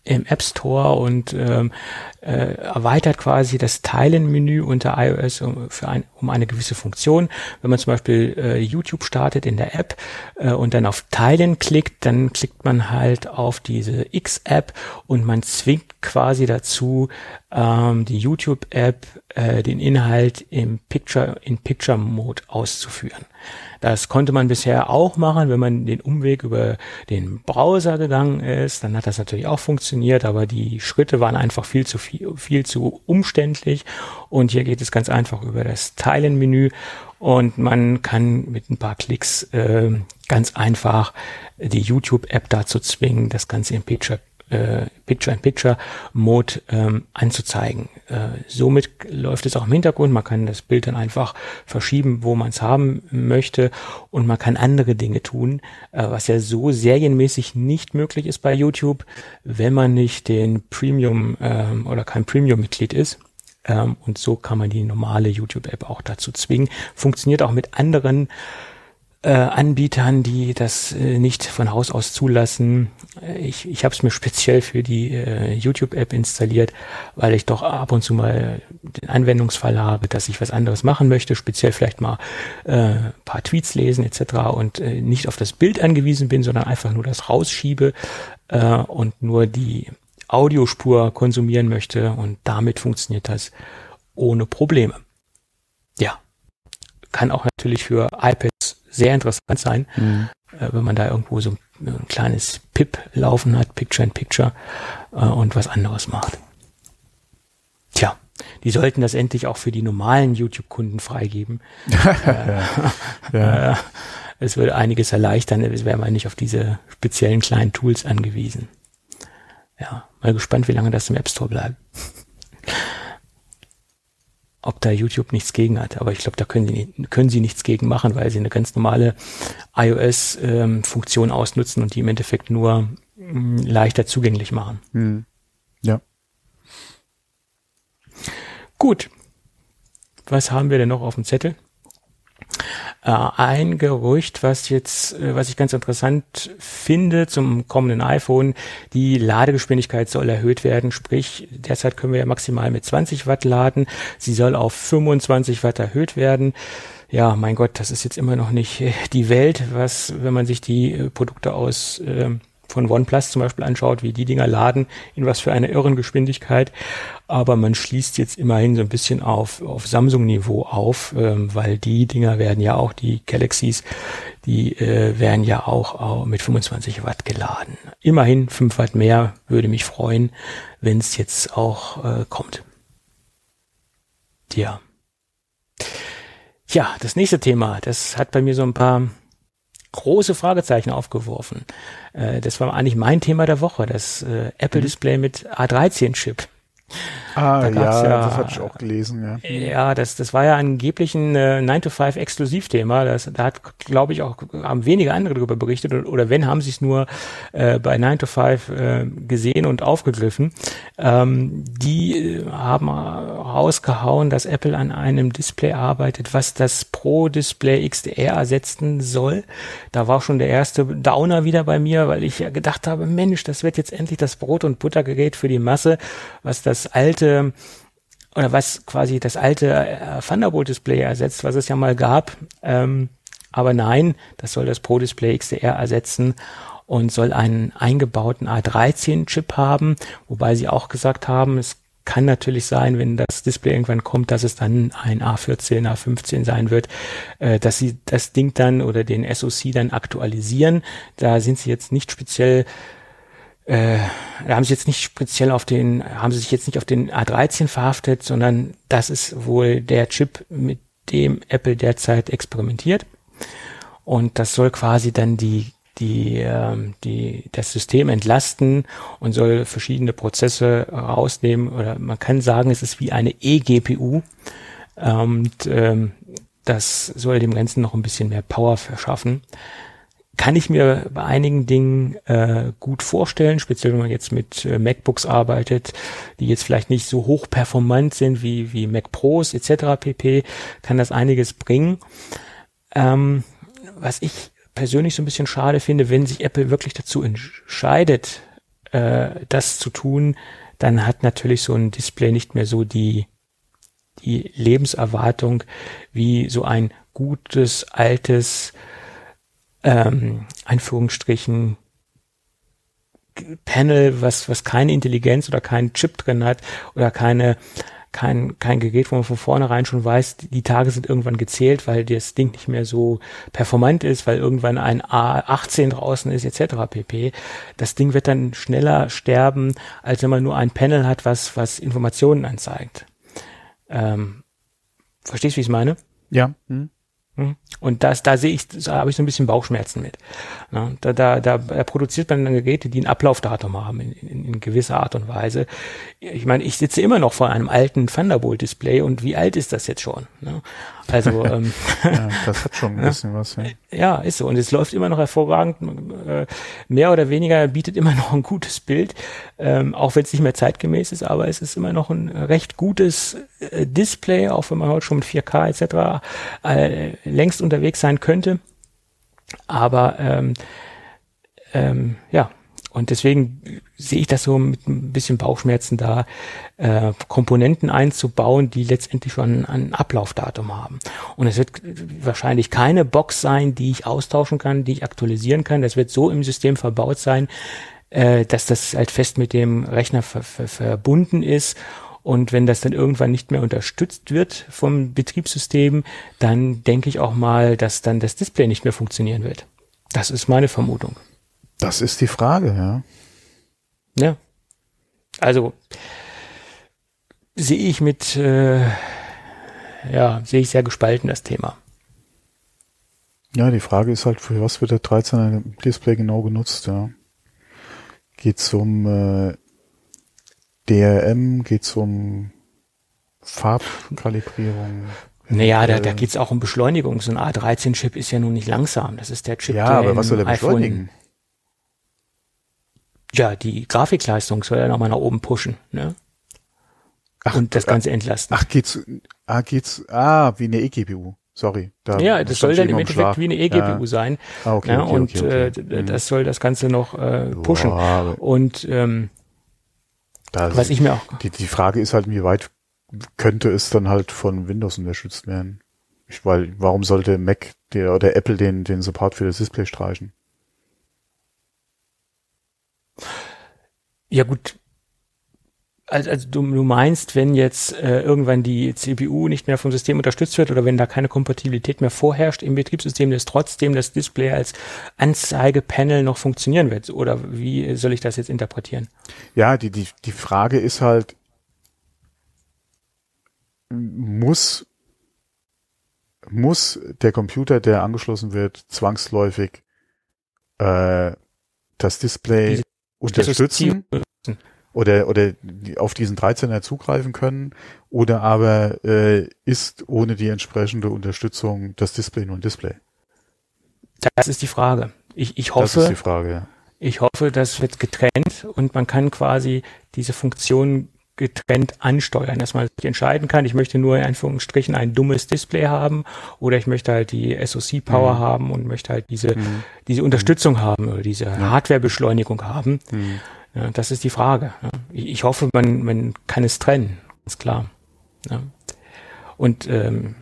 im App Store und ähm, äh, erweitert quasi das Teilen-Menü unter iOS um, für ein, um eine gewisse Funktion. Wenn man zum Beispiel äh, YouTube startet in der App äh, und dann auf Teilen klickt, dann klickt man halt auf diese X-App und man zwingt quasi dazu, ähm, die YouTube-App äh, den Inhalt im Picture in Picture Mode auszuführen. Das konnte man bisher auch machen, wenn man den Umweg über den Browser gegangen ist. Dann hat das natürlich auch funktioniert, aber die Schritte waren einfach viel zu viel, viel zu umständlich. Und hier geht es ganz einfach über das Teilen-Menü und man kann mit ein paar Klicks äh, ganz einfach die YouTube-App dazu zwingen, das Ganze im Picture äh, Picture-in-Picture-Mode ähm, anzuzeigen. Äh, somit läuft es auch im Hintergrund. Man kann das Bild dann einfach verschieben, wo man es haben möchte und man kann andere Dinge tun, äh, was ja so serienmäßig nicht möglich ist bei YouTube, wenn man nicht den Premium ähm, oder kein Premium-Mitglied ist. Ähm, und so kann man die normale YouTube-App auch dazu zwingen. Funktioniert auch mit anderen äh, Anbietern, die das äh, nicht von Haus aus zulassen. Äh, ich, ich habe es mir speziell für die äh, YouTube-App installiert, weil ich doch ab und zu mal den Anwendungsfall habe, dass ich was anderes machen möchte, speziell vielleicht mal äh, paar Tweets lesen etc. und äh, nicht auf das Bild angewiesen bin, sondern einfach nur das rausschiebe äh, und nur die Audiospur konsumieren möchte und damit funktioniert das ohne Probleme. Ja, kann auch natürlich für iPads sehr interessant sein, mhm. äh, wenn man da irgendwo so ein kleines PIP laufen hat, Picture in Picture, äh, und was anderes macht. Tja, die sollten das endlich auch für die normalen YouTube-Kunden freigeben. äh, ja. Äh, es würde einiges erleichtern, es wäre man nicht auf diese speziellen kleinen Tools angewiesen. Ja, mal gespannt, wie lange das im App Store bleibt ob da YouTube nichts gegen hat. Aber ich glaube, da können sie, können sie nichts gegen machen, weil sie eine ganz normale iOS-Funktion ähm, ausnutzen und die im Endeffekt nur mh, mm, leichter zugänglich machen. Hm. Ja. Gut. Was haben wir denn noch auf dem Zettel? Äh, ein Gerücht, was jetzt, äh, was ich ganz interessant finde zum kommenden iPhone, die Ladegeschwindigkeit soll erhöht werden, sprich, derzeit können wir ja maximal mit 20 Watt laden, sie soll auf 25 Watt erhöht werden. Ja, mein Gott, das ist jetzt immer noch nicht äh, die Welt, was, wenn man sich die Produkte aus äh, von OnePlus zum Beispiel anschaut, wie die Dinger laden, in was für einer irren Geschwindigkeit. Aber man schließt jetzt immerhin so ein bisschen auf, auf Samsung-Niveau auf, ähm, weil die Dinger werden ja auch, die Galaxies, die äh, werden ja auch, auch mit 25 Watt geladen. Immerhin 5 Watt mehr, würde mich freuen, wenn es jetzt auch äh, kommt. Tja. Ja, das nächste Thema, das hat bei mir so ein paar große Fragezeichen aufgeworfen. Äh, das war eigentlich mein Thema der Woche, das äh, Apple. Display mit A13-Chip. Ah, ja, ja, das hatte ich auch gelesen, ja. Ja, das, das war ja angeblich ein äh, 9-to-5-Exklusivthema. Das, da hat, glaube ich, auch haben wenige andere darüber berichtet oder wenn, haben sie es nur äh, bei 9-to-5 äh, gesehen und aufgegriffen. Ähm, die äh, haben rausgehauen, dass Apple an einem Display arbeitet, was das Pro-Display XDR ersetzen soll. Da war schon der erste Downer wieder bei mir, weil ich ja gedacht habe, Mensch, das wird jetzt endlich das Brot- und Buttergerät für die Masse, was das alte alte oder was quasi das alte äh, Thunderbolt-Display ersetzt, was es ja mal gab. Ähm, aber nein, das soll das Pro-Display XDR ersetzen und soll einen eingebauten A13-Chip haben, wobei sie auch gesagt haben, es kann natürlich sein, wenn das Display irgendwann kommt, dass es dann ein A14, A15 sein wird, äh, dass sie das Ding dann oder den SoC dann aktualisieren. Da sind sie jetzt nicht speziell äh, da haben sie jetzt nicht speziell auf den, haben sie sich jetzt nicht auf den A13 verhaftet, sondern das ist wohl der Chip, mit dem Apple derzeit experimentiert. Und das soll quasi dann die die, ähm, die das System entlasten und soll verschiedene Prozesse rausnehmen. Oder man kann sagen, es ist wie eine eGPU und ähm, das soll dem Ganzen noch ein bisschen mehr Power verschaffen kann ich mir bei einigen Dingen äh, gut vorstellen, speziell wenn man jetzt mit äh, MacBooks arbeitet, die jetzt vielleicht nicht so hoch performant sind wie, wie Mac Pros etc. pp, kann das einiges bringen. Ähm, was ich persönlich so ein bisschen schade finde, wenn sich Apple wirklich dazu entscheidet, äh, das zu tun, dann hat natürlich so ein Display nicht mehr so die, die Lebenserwartung wie so ein gutes, altes, ähm, Einführungsstrichen, Panel, was, was keine Intelligenz oder keinen Chip drin hat oder keine kein, kein Gerät, wo man von vornherein schon weiß, die Tage sind irgendwann gezählt, weil das Ding nicht mehr so performant ist, weil irgendwann ein A18 draußen ist, etc. pp. Das Ding wird dann schneller sterben, als wenn man nur ein Panel hat, was, was Informationen anzeigt. Ähm, verstehst du, wie ich es meine? Ja. Hm. Hm? Und das, da sehe ich, da habe ich so ein bisschen Bauchschmerzen mit. Ja, da, da, da produziert man dann Geräte, die ein Ablaufdatum haben in, in, in gewisser Art und Weise. Ich meine, ich sitze immer noch vor einem alten Thunderbolt-Display und wie alt ist das jetzt schon? Also ähm, ja, das hat schon ein bisschen was. Ja. ja, ist so. Und es läuft immer noch hervorragend. Äh, mehr oder weniger bietet immer noch ein gutes Bild, ähm, auch wenn es nicht mehr zeitgemäß ist, aber es ist immer noch ein recht gutes äh, Display, auch wenn man heute schon mit 4K etc. Äh, längst unterwegs sein könnte. Aber ähm, ähm, ja, und deswegen sehe ich das so mit ein bisschen Bauchschmerzen da, äh, Komponenten einzubauen, die letztendlich schon ein Ablaufdatum haben. Und es wird wahrscheinlich keine Box sein, die ich austauschen kann, die ich aktualisieren kann. Das wird so im System verbaut sein, äh, dass das halt fest mit dem Rechner ver ver verbunden ist. Und wenn das dann irgendwann nicht mehr unterstützt wird vom Betriebssystem, dann denke ich auch mal, dass dann das Display nicht mehr funktionieren wird. Das ist meine Vermutung. Das ist die Frage, ja. Ja. Also sehe ich mit, äh, ja, sehe ich sehr gespalten das Thema. Ja, die Frage ist halt, für was wird der 13er Display genau genutzt, ja. Geht's um äh, DRM, geht's um Farbkalibrierung? Naja, da, da geht's auch um Beschleunigung. So ein A13-Chip ist ja nun nicht langsam. Das ist der Chip, ja, der aber was soll er beschleunigen? Ja, die Grafikleistung soll ja nochmal nach oben pushen, ne? Ach, und das Ganze entlasten. Ach, geht's, ah, geht's, ah, wie eine eGPU. Sorry. Da ja, das soll dann im Endeffekt wie eine eGPU ja. sein. Ah, okay, ja, okay, und okay, okay. Äh, das soll das Ganze noch äh, pushen. Boah, und ähm, das, was ich mir auch. Die, die Frage ist halt, wie weit könnte es dann halt von Windows unterstützt werden? Ich, weil, warum sollte Mac der, oder Apple den, den Support für das Display streichen? Ja gut, also, also du, du meinst, wenn jetzt äh, irgendwann die CPU nicht mehr vom System unterstützt wird oder wenn da keine Kompatibilität mehr vorherrscht im Betriebssystem, dass trotzdem das Display als Anzeigepanel noch funktionieren wird? Oder wie soll ich das jetzt interpretieren? Ja, die, die, die Frage ist halt, muss, muss der Computer, der angeschlossen wird, zwangsläufig äh, das Display unterstützen oder, oder auf diesen 13er zugreifen können oder aber äh, ist ohne die entsprechende Unterstützung das Display nur ein Display? Das ist die Frage. Ich, ich hoffe, das ist die Frage, ja. ich hoffe, das wird getrennt und man kann quasi diese Funktion getrennt ansteuern, dass man sich entscheiden kann, ich möchte nur in Anführungsstrichen ein dummes Display haben oder ich möchte halt die SoC-Power mhm. haben und möchte halt diese, mhm. diese Unterstützung haben oder diese ja. Hardware-Beschleunigung haben. Mhm. Ja, das ist die Frage. Ich, ich, hoffe, man, man kann es trennen, ganz klar. Ja. Und ähm,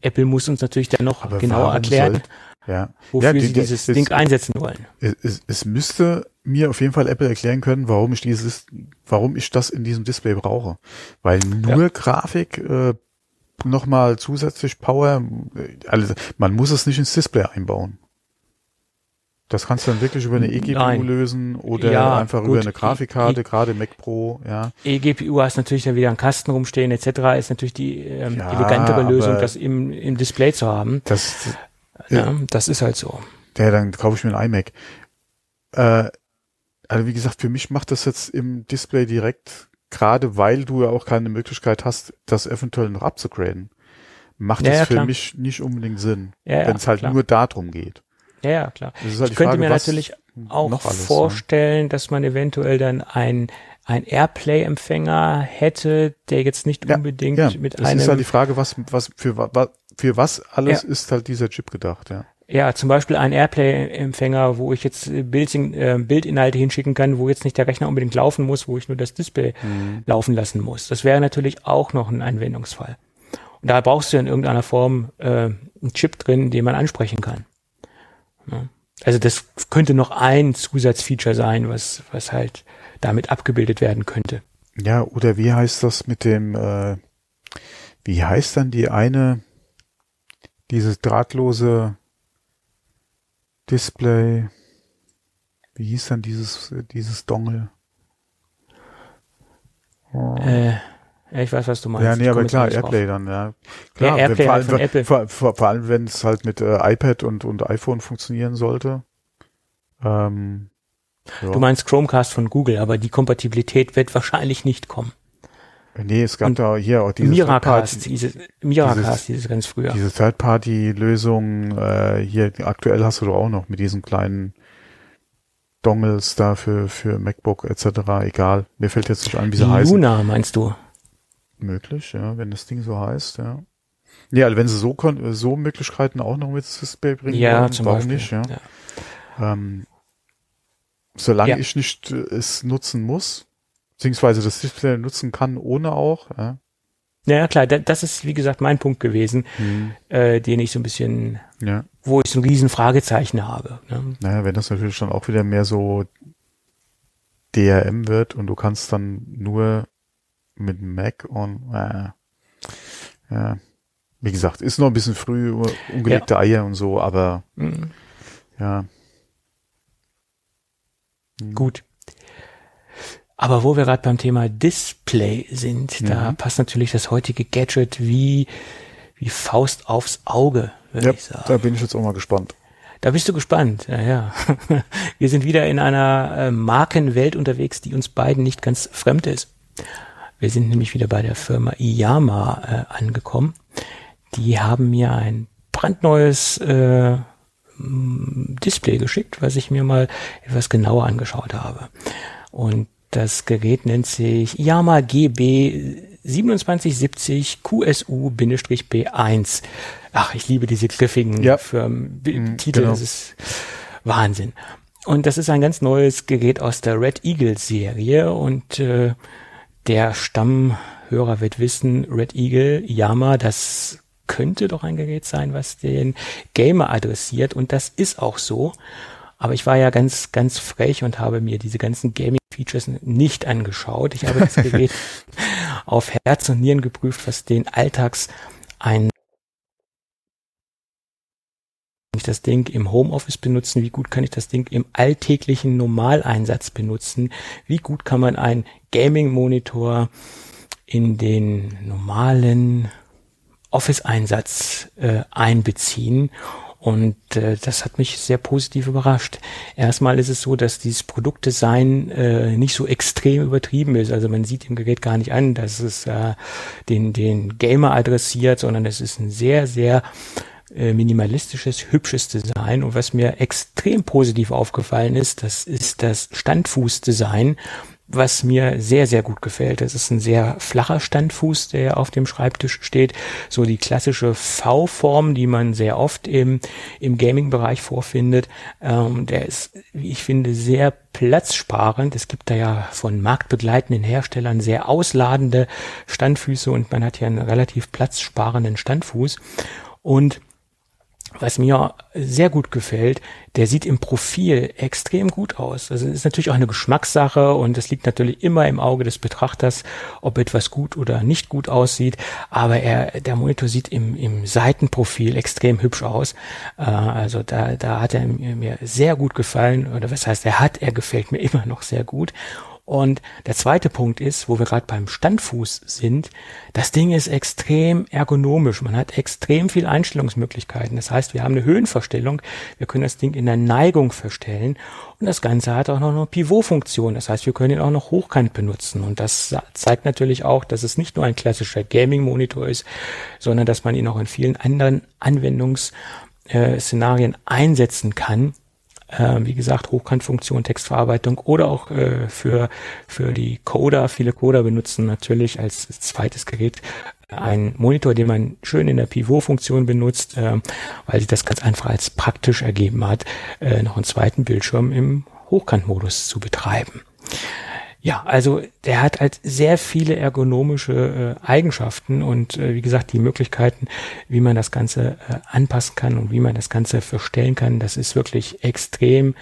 Apple muss uns natürlich dann noch Aber genauer erklären, ja. wofür ja, die, sie dieses es, Ding einsetzen wollen. Es, es müsste mir auf jeden Fall Apple erklären können, warum ich dieses, warum ich das in diesem Display brauche. Weil nur ja. Grafik, äh, nochmal zusätzlich Power, also man muss es nicht ins Display einbauen. Das kannst du dann wirklich über eine eGPU Nein. lösen oder ja, einfach gut. über eine Grafikkarte, e gerade Mac Pro, ja. eGPU hast natürlich dann wieder einen Kasten rumstehen etc. ist natürlich die ähm, ja, elegantere Lösung, das im, im Display zu haben. Das, ja, das ist halt so. Ja, dann kaufe ich mir ein iMac. Äh, also wie gesagt, für mich macht das jetzt im Display direkt, gerade weil du ja auch keine Möglichkeit hast, das eventuell noch abzugraden, macht ja, das für klar. mich nicht unbedingt Sinn, ja, wenn es halt klar. nur darum geht. Ja, ja, klar. Halt ich könnte Frage, mir natürlich auch alles, vorstellen, ja. dass man eventuell dann ein ein Airplay-Empfänger hätte, der jetzt nicht ja, unbedingt ja, mit das einem. Das ist halt die Frage, was, was, für, was, für was alles ja. ist halt dieser Chip gedacht, ja. Ja, zum Beispiel ein Airplay-Empfänger, wo ich jetzt Bild, äh, Bildinhalte hinschicken kann, wo jetzt nicht der Rechner unbedingt laufen muss, wo ich nur das Display mhm. laufen lassen muss. Das wäre natürlich auch noch ein Anwendungsfall. Und da brauchst du in irgendeiner Form äh, einen Chip drin, den man ansprechen kann. Ja. Also das könnte noch ein Zusatzfeature sein, was, was halt damit abgebildet werden könnte. Ja, oder wie heißt das mit dem, äh, wie heißt dann die eine, dieses drahtlose Display, wie hieß dann dieses, dieses Dongle? Oh. Äh, ich weiß, was du meinst. Ja, nee, aber klar, Airplay drauf. dann, ja. Klar, ja, Airplay vor, allem, halt von vor, vor, vor, allem, wenn es halt mit äh, iPad und, und iPhone funktionieren sollte. Ähm, ja. Du meinst Chromecast von Google, aber die Kompatibilität wird wahrscheinlich nicht kommen. Nee, es gab und da hier auch diese Miracast, diese, Miracast, dieses, ganz früher. Diese Third-Party-Lösung, äh, hier aktuell hast du doch auch noch mit diesen kleinen Dongles da für, für MacBook etc. Egal, mir fällt jetzt nicht an, wie sie heißen. Luna meinst du? Möglich, ja, wenn das Ding so heißt, ja. Ja, also wenn sie so so Möglichkeiten auch noch mit Display bringen ja, wollen, zum warum Beispiel. nicht, ja. ja. Ähm, solange ja. ich nicht äh, es nutzen muss, beziehungsweise das Display nutzen kann, ohne auch, ja. Ja, klar, das ist, wie gesagt, mein Punkt gewesen, mhm. äh, den ich so ein bisschen, ja. wo ich so ein riesen Fragezeichen habe. Ne? Naja, wenn das natürlich schon auch wieder mehr so DRM wird und du kannst dann nur mit Mac und äh, ja, wie gesagt, ist noch ein bisschen früh, ungelegte ja. Eier und so, aber mhm. ja. Mhm. Gut. Aber wo wir gerade beim Thema Display sind, mhm. da passt natürlich das heutige Gadget wie, wie Faust aufs Auge, würde ja, ich sagen. Da bin ich jetzt auch mal gespannt. Da bist du gespannt, ja, ja. Wir sind wieder in einer äh, Markenwelt unterwegs, die uns beiden nicht ganz fremd ist. Wir sind nämlich wieder bei der Firma Iyama äh, angekommen. Die haben mir ein brandneues äh, Display geschickt, was ich mir mal etwas genauer angeschaut habe. Und das Gerät nennt sich Iyama GB 2770 QSU-B1. Ach, ich liebe diese griffigen ja. Firmen, mhm, Titel, genau. das ist Wahnsinn. Und das ist ein ganz neues Gerät aus der Red Eagle Serie und äh, der Stammhörer wird wissen, Red Eagle, Yama, das könnte doch ein Gerät sein, was den Gamer adressiert und das ist auch so. Aber ich war ja ganz, ganz frech und habe mir diese ganzen Gaming-Features nicht angeschaut. Ich habe das Gerät auf Herz und Nieren geprüft, was den Alltags ein ich das Ding im Homeoffice benutzen? Wie gut kann ich das Ding im alltäglichen Normaleinsatz benutzen? Wie gut kann man einen Gaming-Monitor in den normalen Office-Einsatz äh, einbeziehen? Und äh, das hat mich sehr positiv überrascht. Erstmal ist es so, dass dieses Produktdesign äh, nicht so extrem übertrieben ist. Also man sieht im Gerät gar nicht an, dass es äh, den, den Gamer adressiert, sondern es ist ein sehr, sehr äh, minimalistisches, hübsches Design. Und was mir extrem positiv aufgefallen ist, das ist das Standfußdesign, was mir sehr, sehr gut gefällt. Das ist ein sehr flacher Standfuß, der auf dem Schreibtisch steht. So die klassische V-Form, die man sehr oft im, im Gaming-Bereich vorfindet. Ähm, der ist, wie ich finde, sehr platzsparend. Es gibt da ja von marktbegleitenden Herstellern sehr ausladende Standfüße und man hat hier einen relativ platzsparenden Standfuß. Und was mir sehr gut gefällt, der sieht im Profil extrem gut aus. Also ist natürlich auch eine Geschmackssache und es liegt natürlich immer im Auge des Betrachters, ob etwas gut oder nicht gut aussieht. Aber er, der Monitor sieht im, im Seitenprofil extrem hübsch aus. Äh, also da, da hat er mir sehr gut gefallen. Oder was heißt, er hat, er gefällt mir immer noch sehr gut. Und der zweite Punkt ist, wo wir gerade beim Standfuß sind, das Ding ist extrem ergonomisch. Man hat extrem viel Einstellungsmöglichkeiten. Das heißt, wir haben eine Höhenverstellung, wir können das Ding in der Neigung verstellen und das Ganze hat auch noch eine Pivot-Funktion. Das heißt, wir können ihn auch noch hochkant benutzen. Und das zeigt natürlich auch, dass es nicht nur ein klassischer Gaming-Monitor ist, sondern dass man ihn auch in vielen anderen Anwendungsszenarien einsetzen kann äh, wie gesagt, Hochkantfunktion, Textverarbeitung oder auch äh, für, für die Coder. Viele Coder benutzen natürlich als zweites Gerät ein Monitor, den man schön in der Pivot-Funktion benutzt, äh, weil sich das ganz einfach als praktisch ergeben hat, äh, noch einen zweiten Bildschirm im Hochkantmodus zu betreiben. Ja, also der hat halt sehr viele ergonomische äh, Eigenschaften und äh, wie gesagt, die Möglichkeiten, wie man das Ganze äh, anpassen kann und wie man das Ganze verstellen kann, das ist wirklich extrem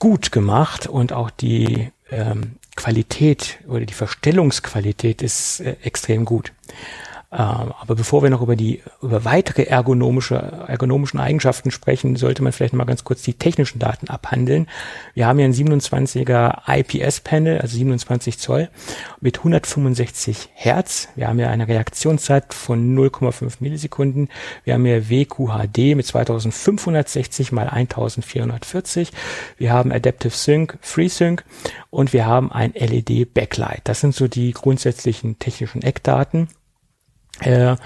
gut gemacht und auch die ähm, Qualität oder die Verstellungsqualität ist äh, extrem gut. Ähm, aber bevor wir noch über die über weitere ergonomische ergonomischen Eigenschaften sprechen, sollte man vielleicht mal ganz kurz die technischen Daten abhandeln. Wir haben hier ein 27er IPS-Panel, also 27 Zoll mit 165 Hertz. Wir haben hier eine Reaktionszeit von 0,5 Millisekunden. Wir haben hier WQHD mit 2560 mal 1440. Wir haben Adaptive Sync, FreeSync und wir haben ein LED Backlight. Das sind so die grundsätzlichen technischen Eckdaten. Äh,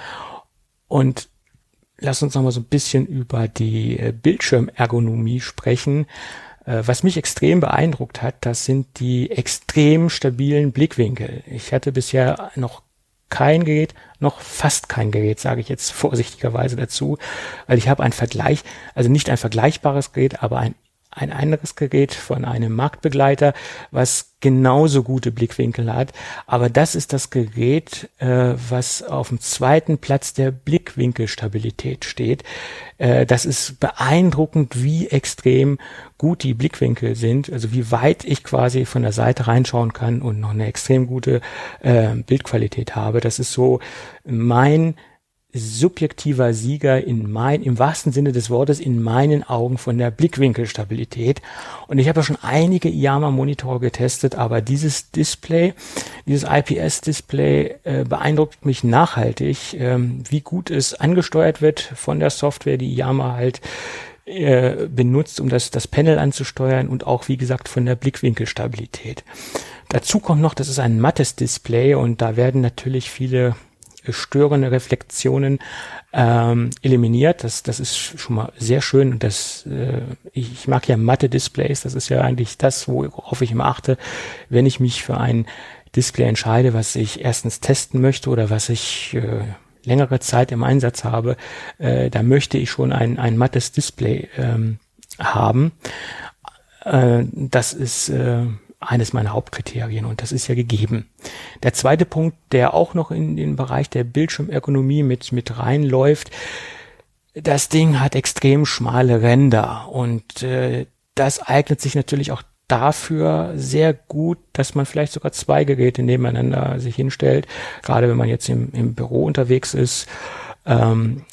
und lass uns noch mal so ein bisschen über die äh, Bildschirmergonomie sprechen. Äh, was mich extrem beeindruckt hat, das sind die extrem stabilen Blickwinkel. Ich hatte bisher noch kein Gerät, noch fast kein Gerät, sage ich jetzt vorsichtigerweise dazu, weil ich habe ein Vergleich, also nicht ein vergleichbares Gerät, aber ein ein anderes Gerät von einem Marktbegleiter, was genauso gute Blickwinkel hat. Aber das ist das Gerät, äh, was auf dem zweiten Platz der Blickwinkelstabilität steht. Äh, das ist beeindruckend, wie extrem gut die Blickwinkel sind, also wie weit ich quasi von der Seite reinschauen kann und noch eine extrem gute äh, Bildqualität habe. Das ist so mein subjektiver Sieger in mein, im wahrsten Sinne des Wortes in meinen Augen von der Blickwinkelstabilität. Und ich habe ja schon einige IAMA-Monitore getestet, aber dieses Display, dieses IPS-Display äh, beeindruckt mich nachhaltig, ähm, wie gut es angesteuert wird von der Software, die IAMA halt äh, benutzt, um das, das Panel anzusteuern und auch, wie gesagt, von der Blickwinkelstabilität. Dazu kommt noch, das ist ein mattes Display und da werden natürlich viele störende Reflexionen ähm, eliminiert. Das, das ist schon mal sehr schön. Und das, äh, ich, mag ja matte Displays. Das ist ja eigentlich das, worauf ich immer achte, wenn ich mich für ein Display entscheide, was ich erstens testen möchte oder was ich äh, längere Zeit im Einsatz habe. Äh, da möchte ich schon ein, ein mattes Display ähm, haben. Äh, das ist äh, eines meiner Hauptkriterien und das ist ja gegeben. Der zweite Punkt, der auch noch in den Bereich der Bildschirmergonomie mit, mit reinläuft, das Ding hat extrem schmale Ränder und äh, das eignet sich natürlich auch dafür sehr gut, dass man vielleicht sogar zwei Geräte nebeneinander sich hinstellt, gerade wenn man jetzt im, im Büro unterwegs ist. Ähm, äh,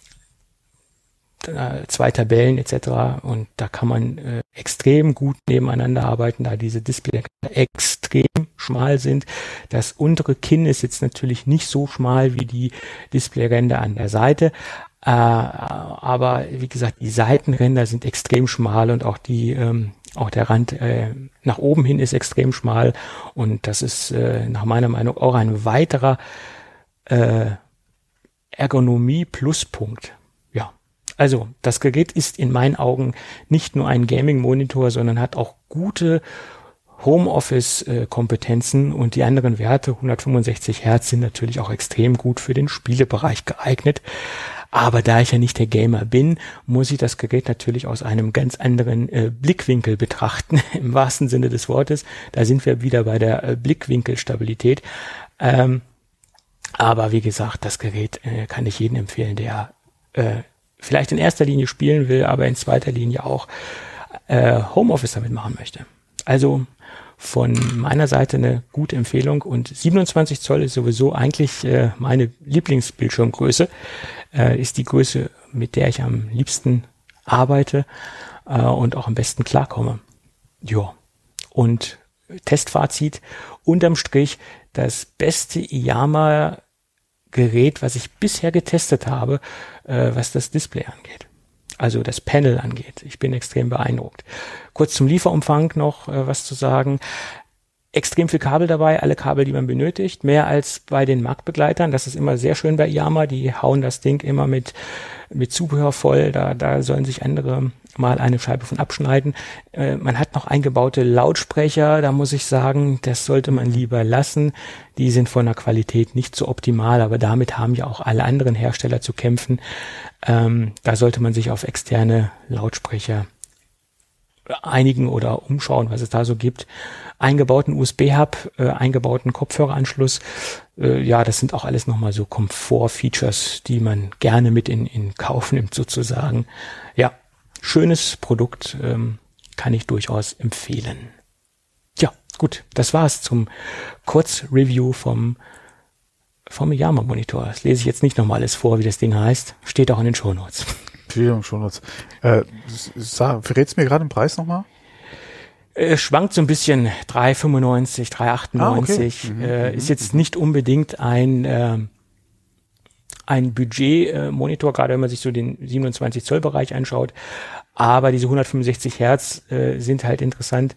zwei Tabellen etc. Und da kann man äh, extrem gut nebeneinander arbeiten, da diese Displays extrem schmal sind. Das untere Kinn ist jetzt natürlich nicht so schmal wie die Displayränder an der Seite. Äh, aber wie gesagt, die Seitenränder sind extrem schmal und auch die ähm, auch der Rand äh, nach oben hin ist extrem schmal und das ist äh, nach meiner Meinung auch ein weiterer äh, Ergonomie-Pluspunkt also, das Gerät ist in meinen Augen nicht nur ein Gaming-Monitor, sondern hat auch gute Homeoffice-Kompetenzen und die anderen Werte, 165 Hertz, sind natürlich auch extrem gut für den Spielebereich geeignet. Aber da ich ja nicht der Gamer bin, muss ich das Gerät natürlich aus einem ganz anderen äh, Blickwinkel betrachten, im wahrsten Sinne des Wortes. Da sind wir wieder bei der äh, Blickwinkelstabilität. Ähm, aber wie gesagt, das Gerät äh, kann ich jedem empfehlen, der äh, vielleicht in erster Linie spielen will, aber in zweiter Linie auch äh, Homeoffice damit machen möchte. Also von meiner Seite eine gute Empfehlung und 27 Zoll ist sowieso eigentlich äh, meine Lieblingsbildschirmgröße, äh, ist die Größe, mit der ich am liebsten arbeite äh, und auch am besten klarkomme. Ja. Und Testfazit, unterm Strich das beste IAMA Gerät, was ich bisher getestet habe, äh, was das Display angeht. Also das Panel angeht. Ich bin extrem beeindruckt. Kurz zum Lieferumfang noch äh, was zu sagen. Extrem viel Kabel dabei, alle Kabel, die man benötigt, mehr als bei den Marktbegleitern. Das ist immer sehr schön bei Yama. Die hauen das Ding immer mit, mit Zubehör voll. Da, da sollen sich andere mal eine Scheibe von abschneiden. Äh, man hat noch eingebaute Lautsprecher, da muss ich sagen, das sollte man lieber lassen. Die sind von der Qualität nicht so optimal, aber damit haben ja auch alle anderen Hersteller zu kämpfen. Ähm, da sollte man sich auf externe Lautsprecher einigen oder umschauen, was es da so gibt. Eingebauten USB-Hub, äh, eingebauten Kopfhöreranschluss. Äh, ja, das sind auch alles nochmal so Komfort-Features, die man gerne mit in, in Kauf nimmt sozusagen. Ja, schönes Produkt, ähm, kann ich durchaus empfehlen. Ja, gut, das war's zum Kurzreview vom vom Yama Monitor. Das lese ich jetzt nicht nochmal alles vor, wie das Ding heißt. Steht auch in den Shownotes. Steht Shownotes. Äh, verrätst mir gerade den Preis nochmal? Es äh, schwankt so ein bisschen 3,95, 3,98. Ah, okay. mhm, äh, mhm, ist jetzt mhm. nicht unbedingt ein äh, ein Budget-Monitor, gerade wenn man sich so den 27 Zoll Bereich anschaut. Aber diese 165 Hertz äh, sind halt interessant.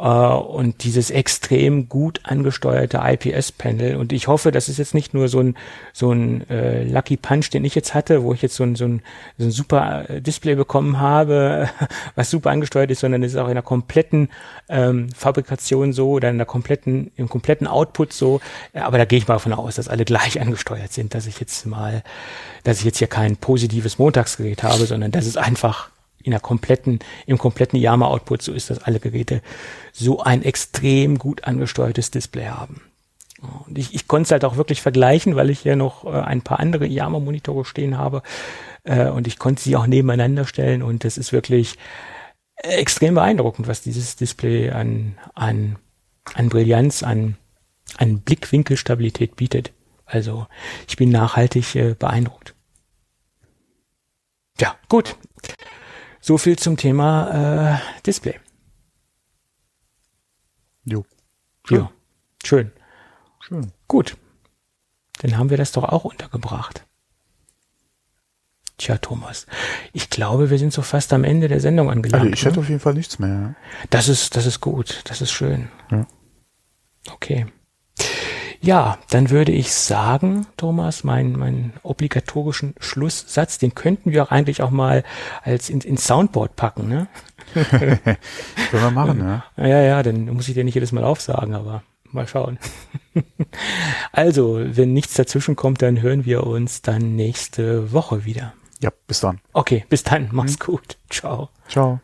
Uh, und dieses extrem gut angesteuerte IPS-Panel. Und ich hoffe, das ist jetzt nicht nur so ein, so ein äh, Lucky Punch, den ich jetzt hatte, wo ich jetzt so ein, so ein, so ein super äh, Display bekommen habe, was super angesteuert ist, sondern es ist auch in der kompletten ähm, Fabrikation so oder in der kompletten, im kompletten Output so. Aber da gehe ich mal davon aus, dass alle gleich angesteuert sind, dass ich jetzt mal, dass ich jetzt hier kein positives Montagsgerät habe, sondern dass es einfach in der kompletten, im kompletten Yama-Output, so ist, dass alle Geräte so ein extrem gut angesteuertes Display haben. Und ich, ich konnte es halt auch wirklich vergleichen, weil ich hier noch äh, ein paar andere Yama-Monitore stehen habe äh, und ich konnte sie auch nebeneinander stellen und das ist wirklich extrem beeindruckend, was dieses Display an, an, an Brillanz, an, an Blickwinkelstabilität bietet. Also ich bin nachhaltig äh, beeindruckt. Ja, gut. So viel zum Thema äh, Display. Jo. Schön. Ja, schön. Schön. Gut. Dann haben wir das doch auch untergebracht. Tja, Thomas, ich glaube, wir sind so fast am Ende der Sendung angelangt. Also ich hätte ne? auf jeden Fall nichts mehr. Das ist, das ist gut, das ist schön. Ja. Okay. Ja, dann würde ich sagen, Thomas, meinen mein obligatorischen Schlusssatz, den könnten wir auch eigentlich auch mal als in, ins Soundboard packen, ne? Können wir machen, ja. Ja, ja, dann muss ich dir nicht jedes Mal aufsagen, aber mal schauen. also, wenn nichts dazwischen kommt, dann hören wir uns dann nächste Woche wieder. Ja, bis dann. Okay, bis dann. Mach's mhm. gut. Ciao. Ciao.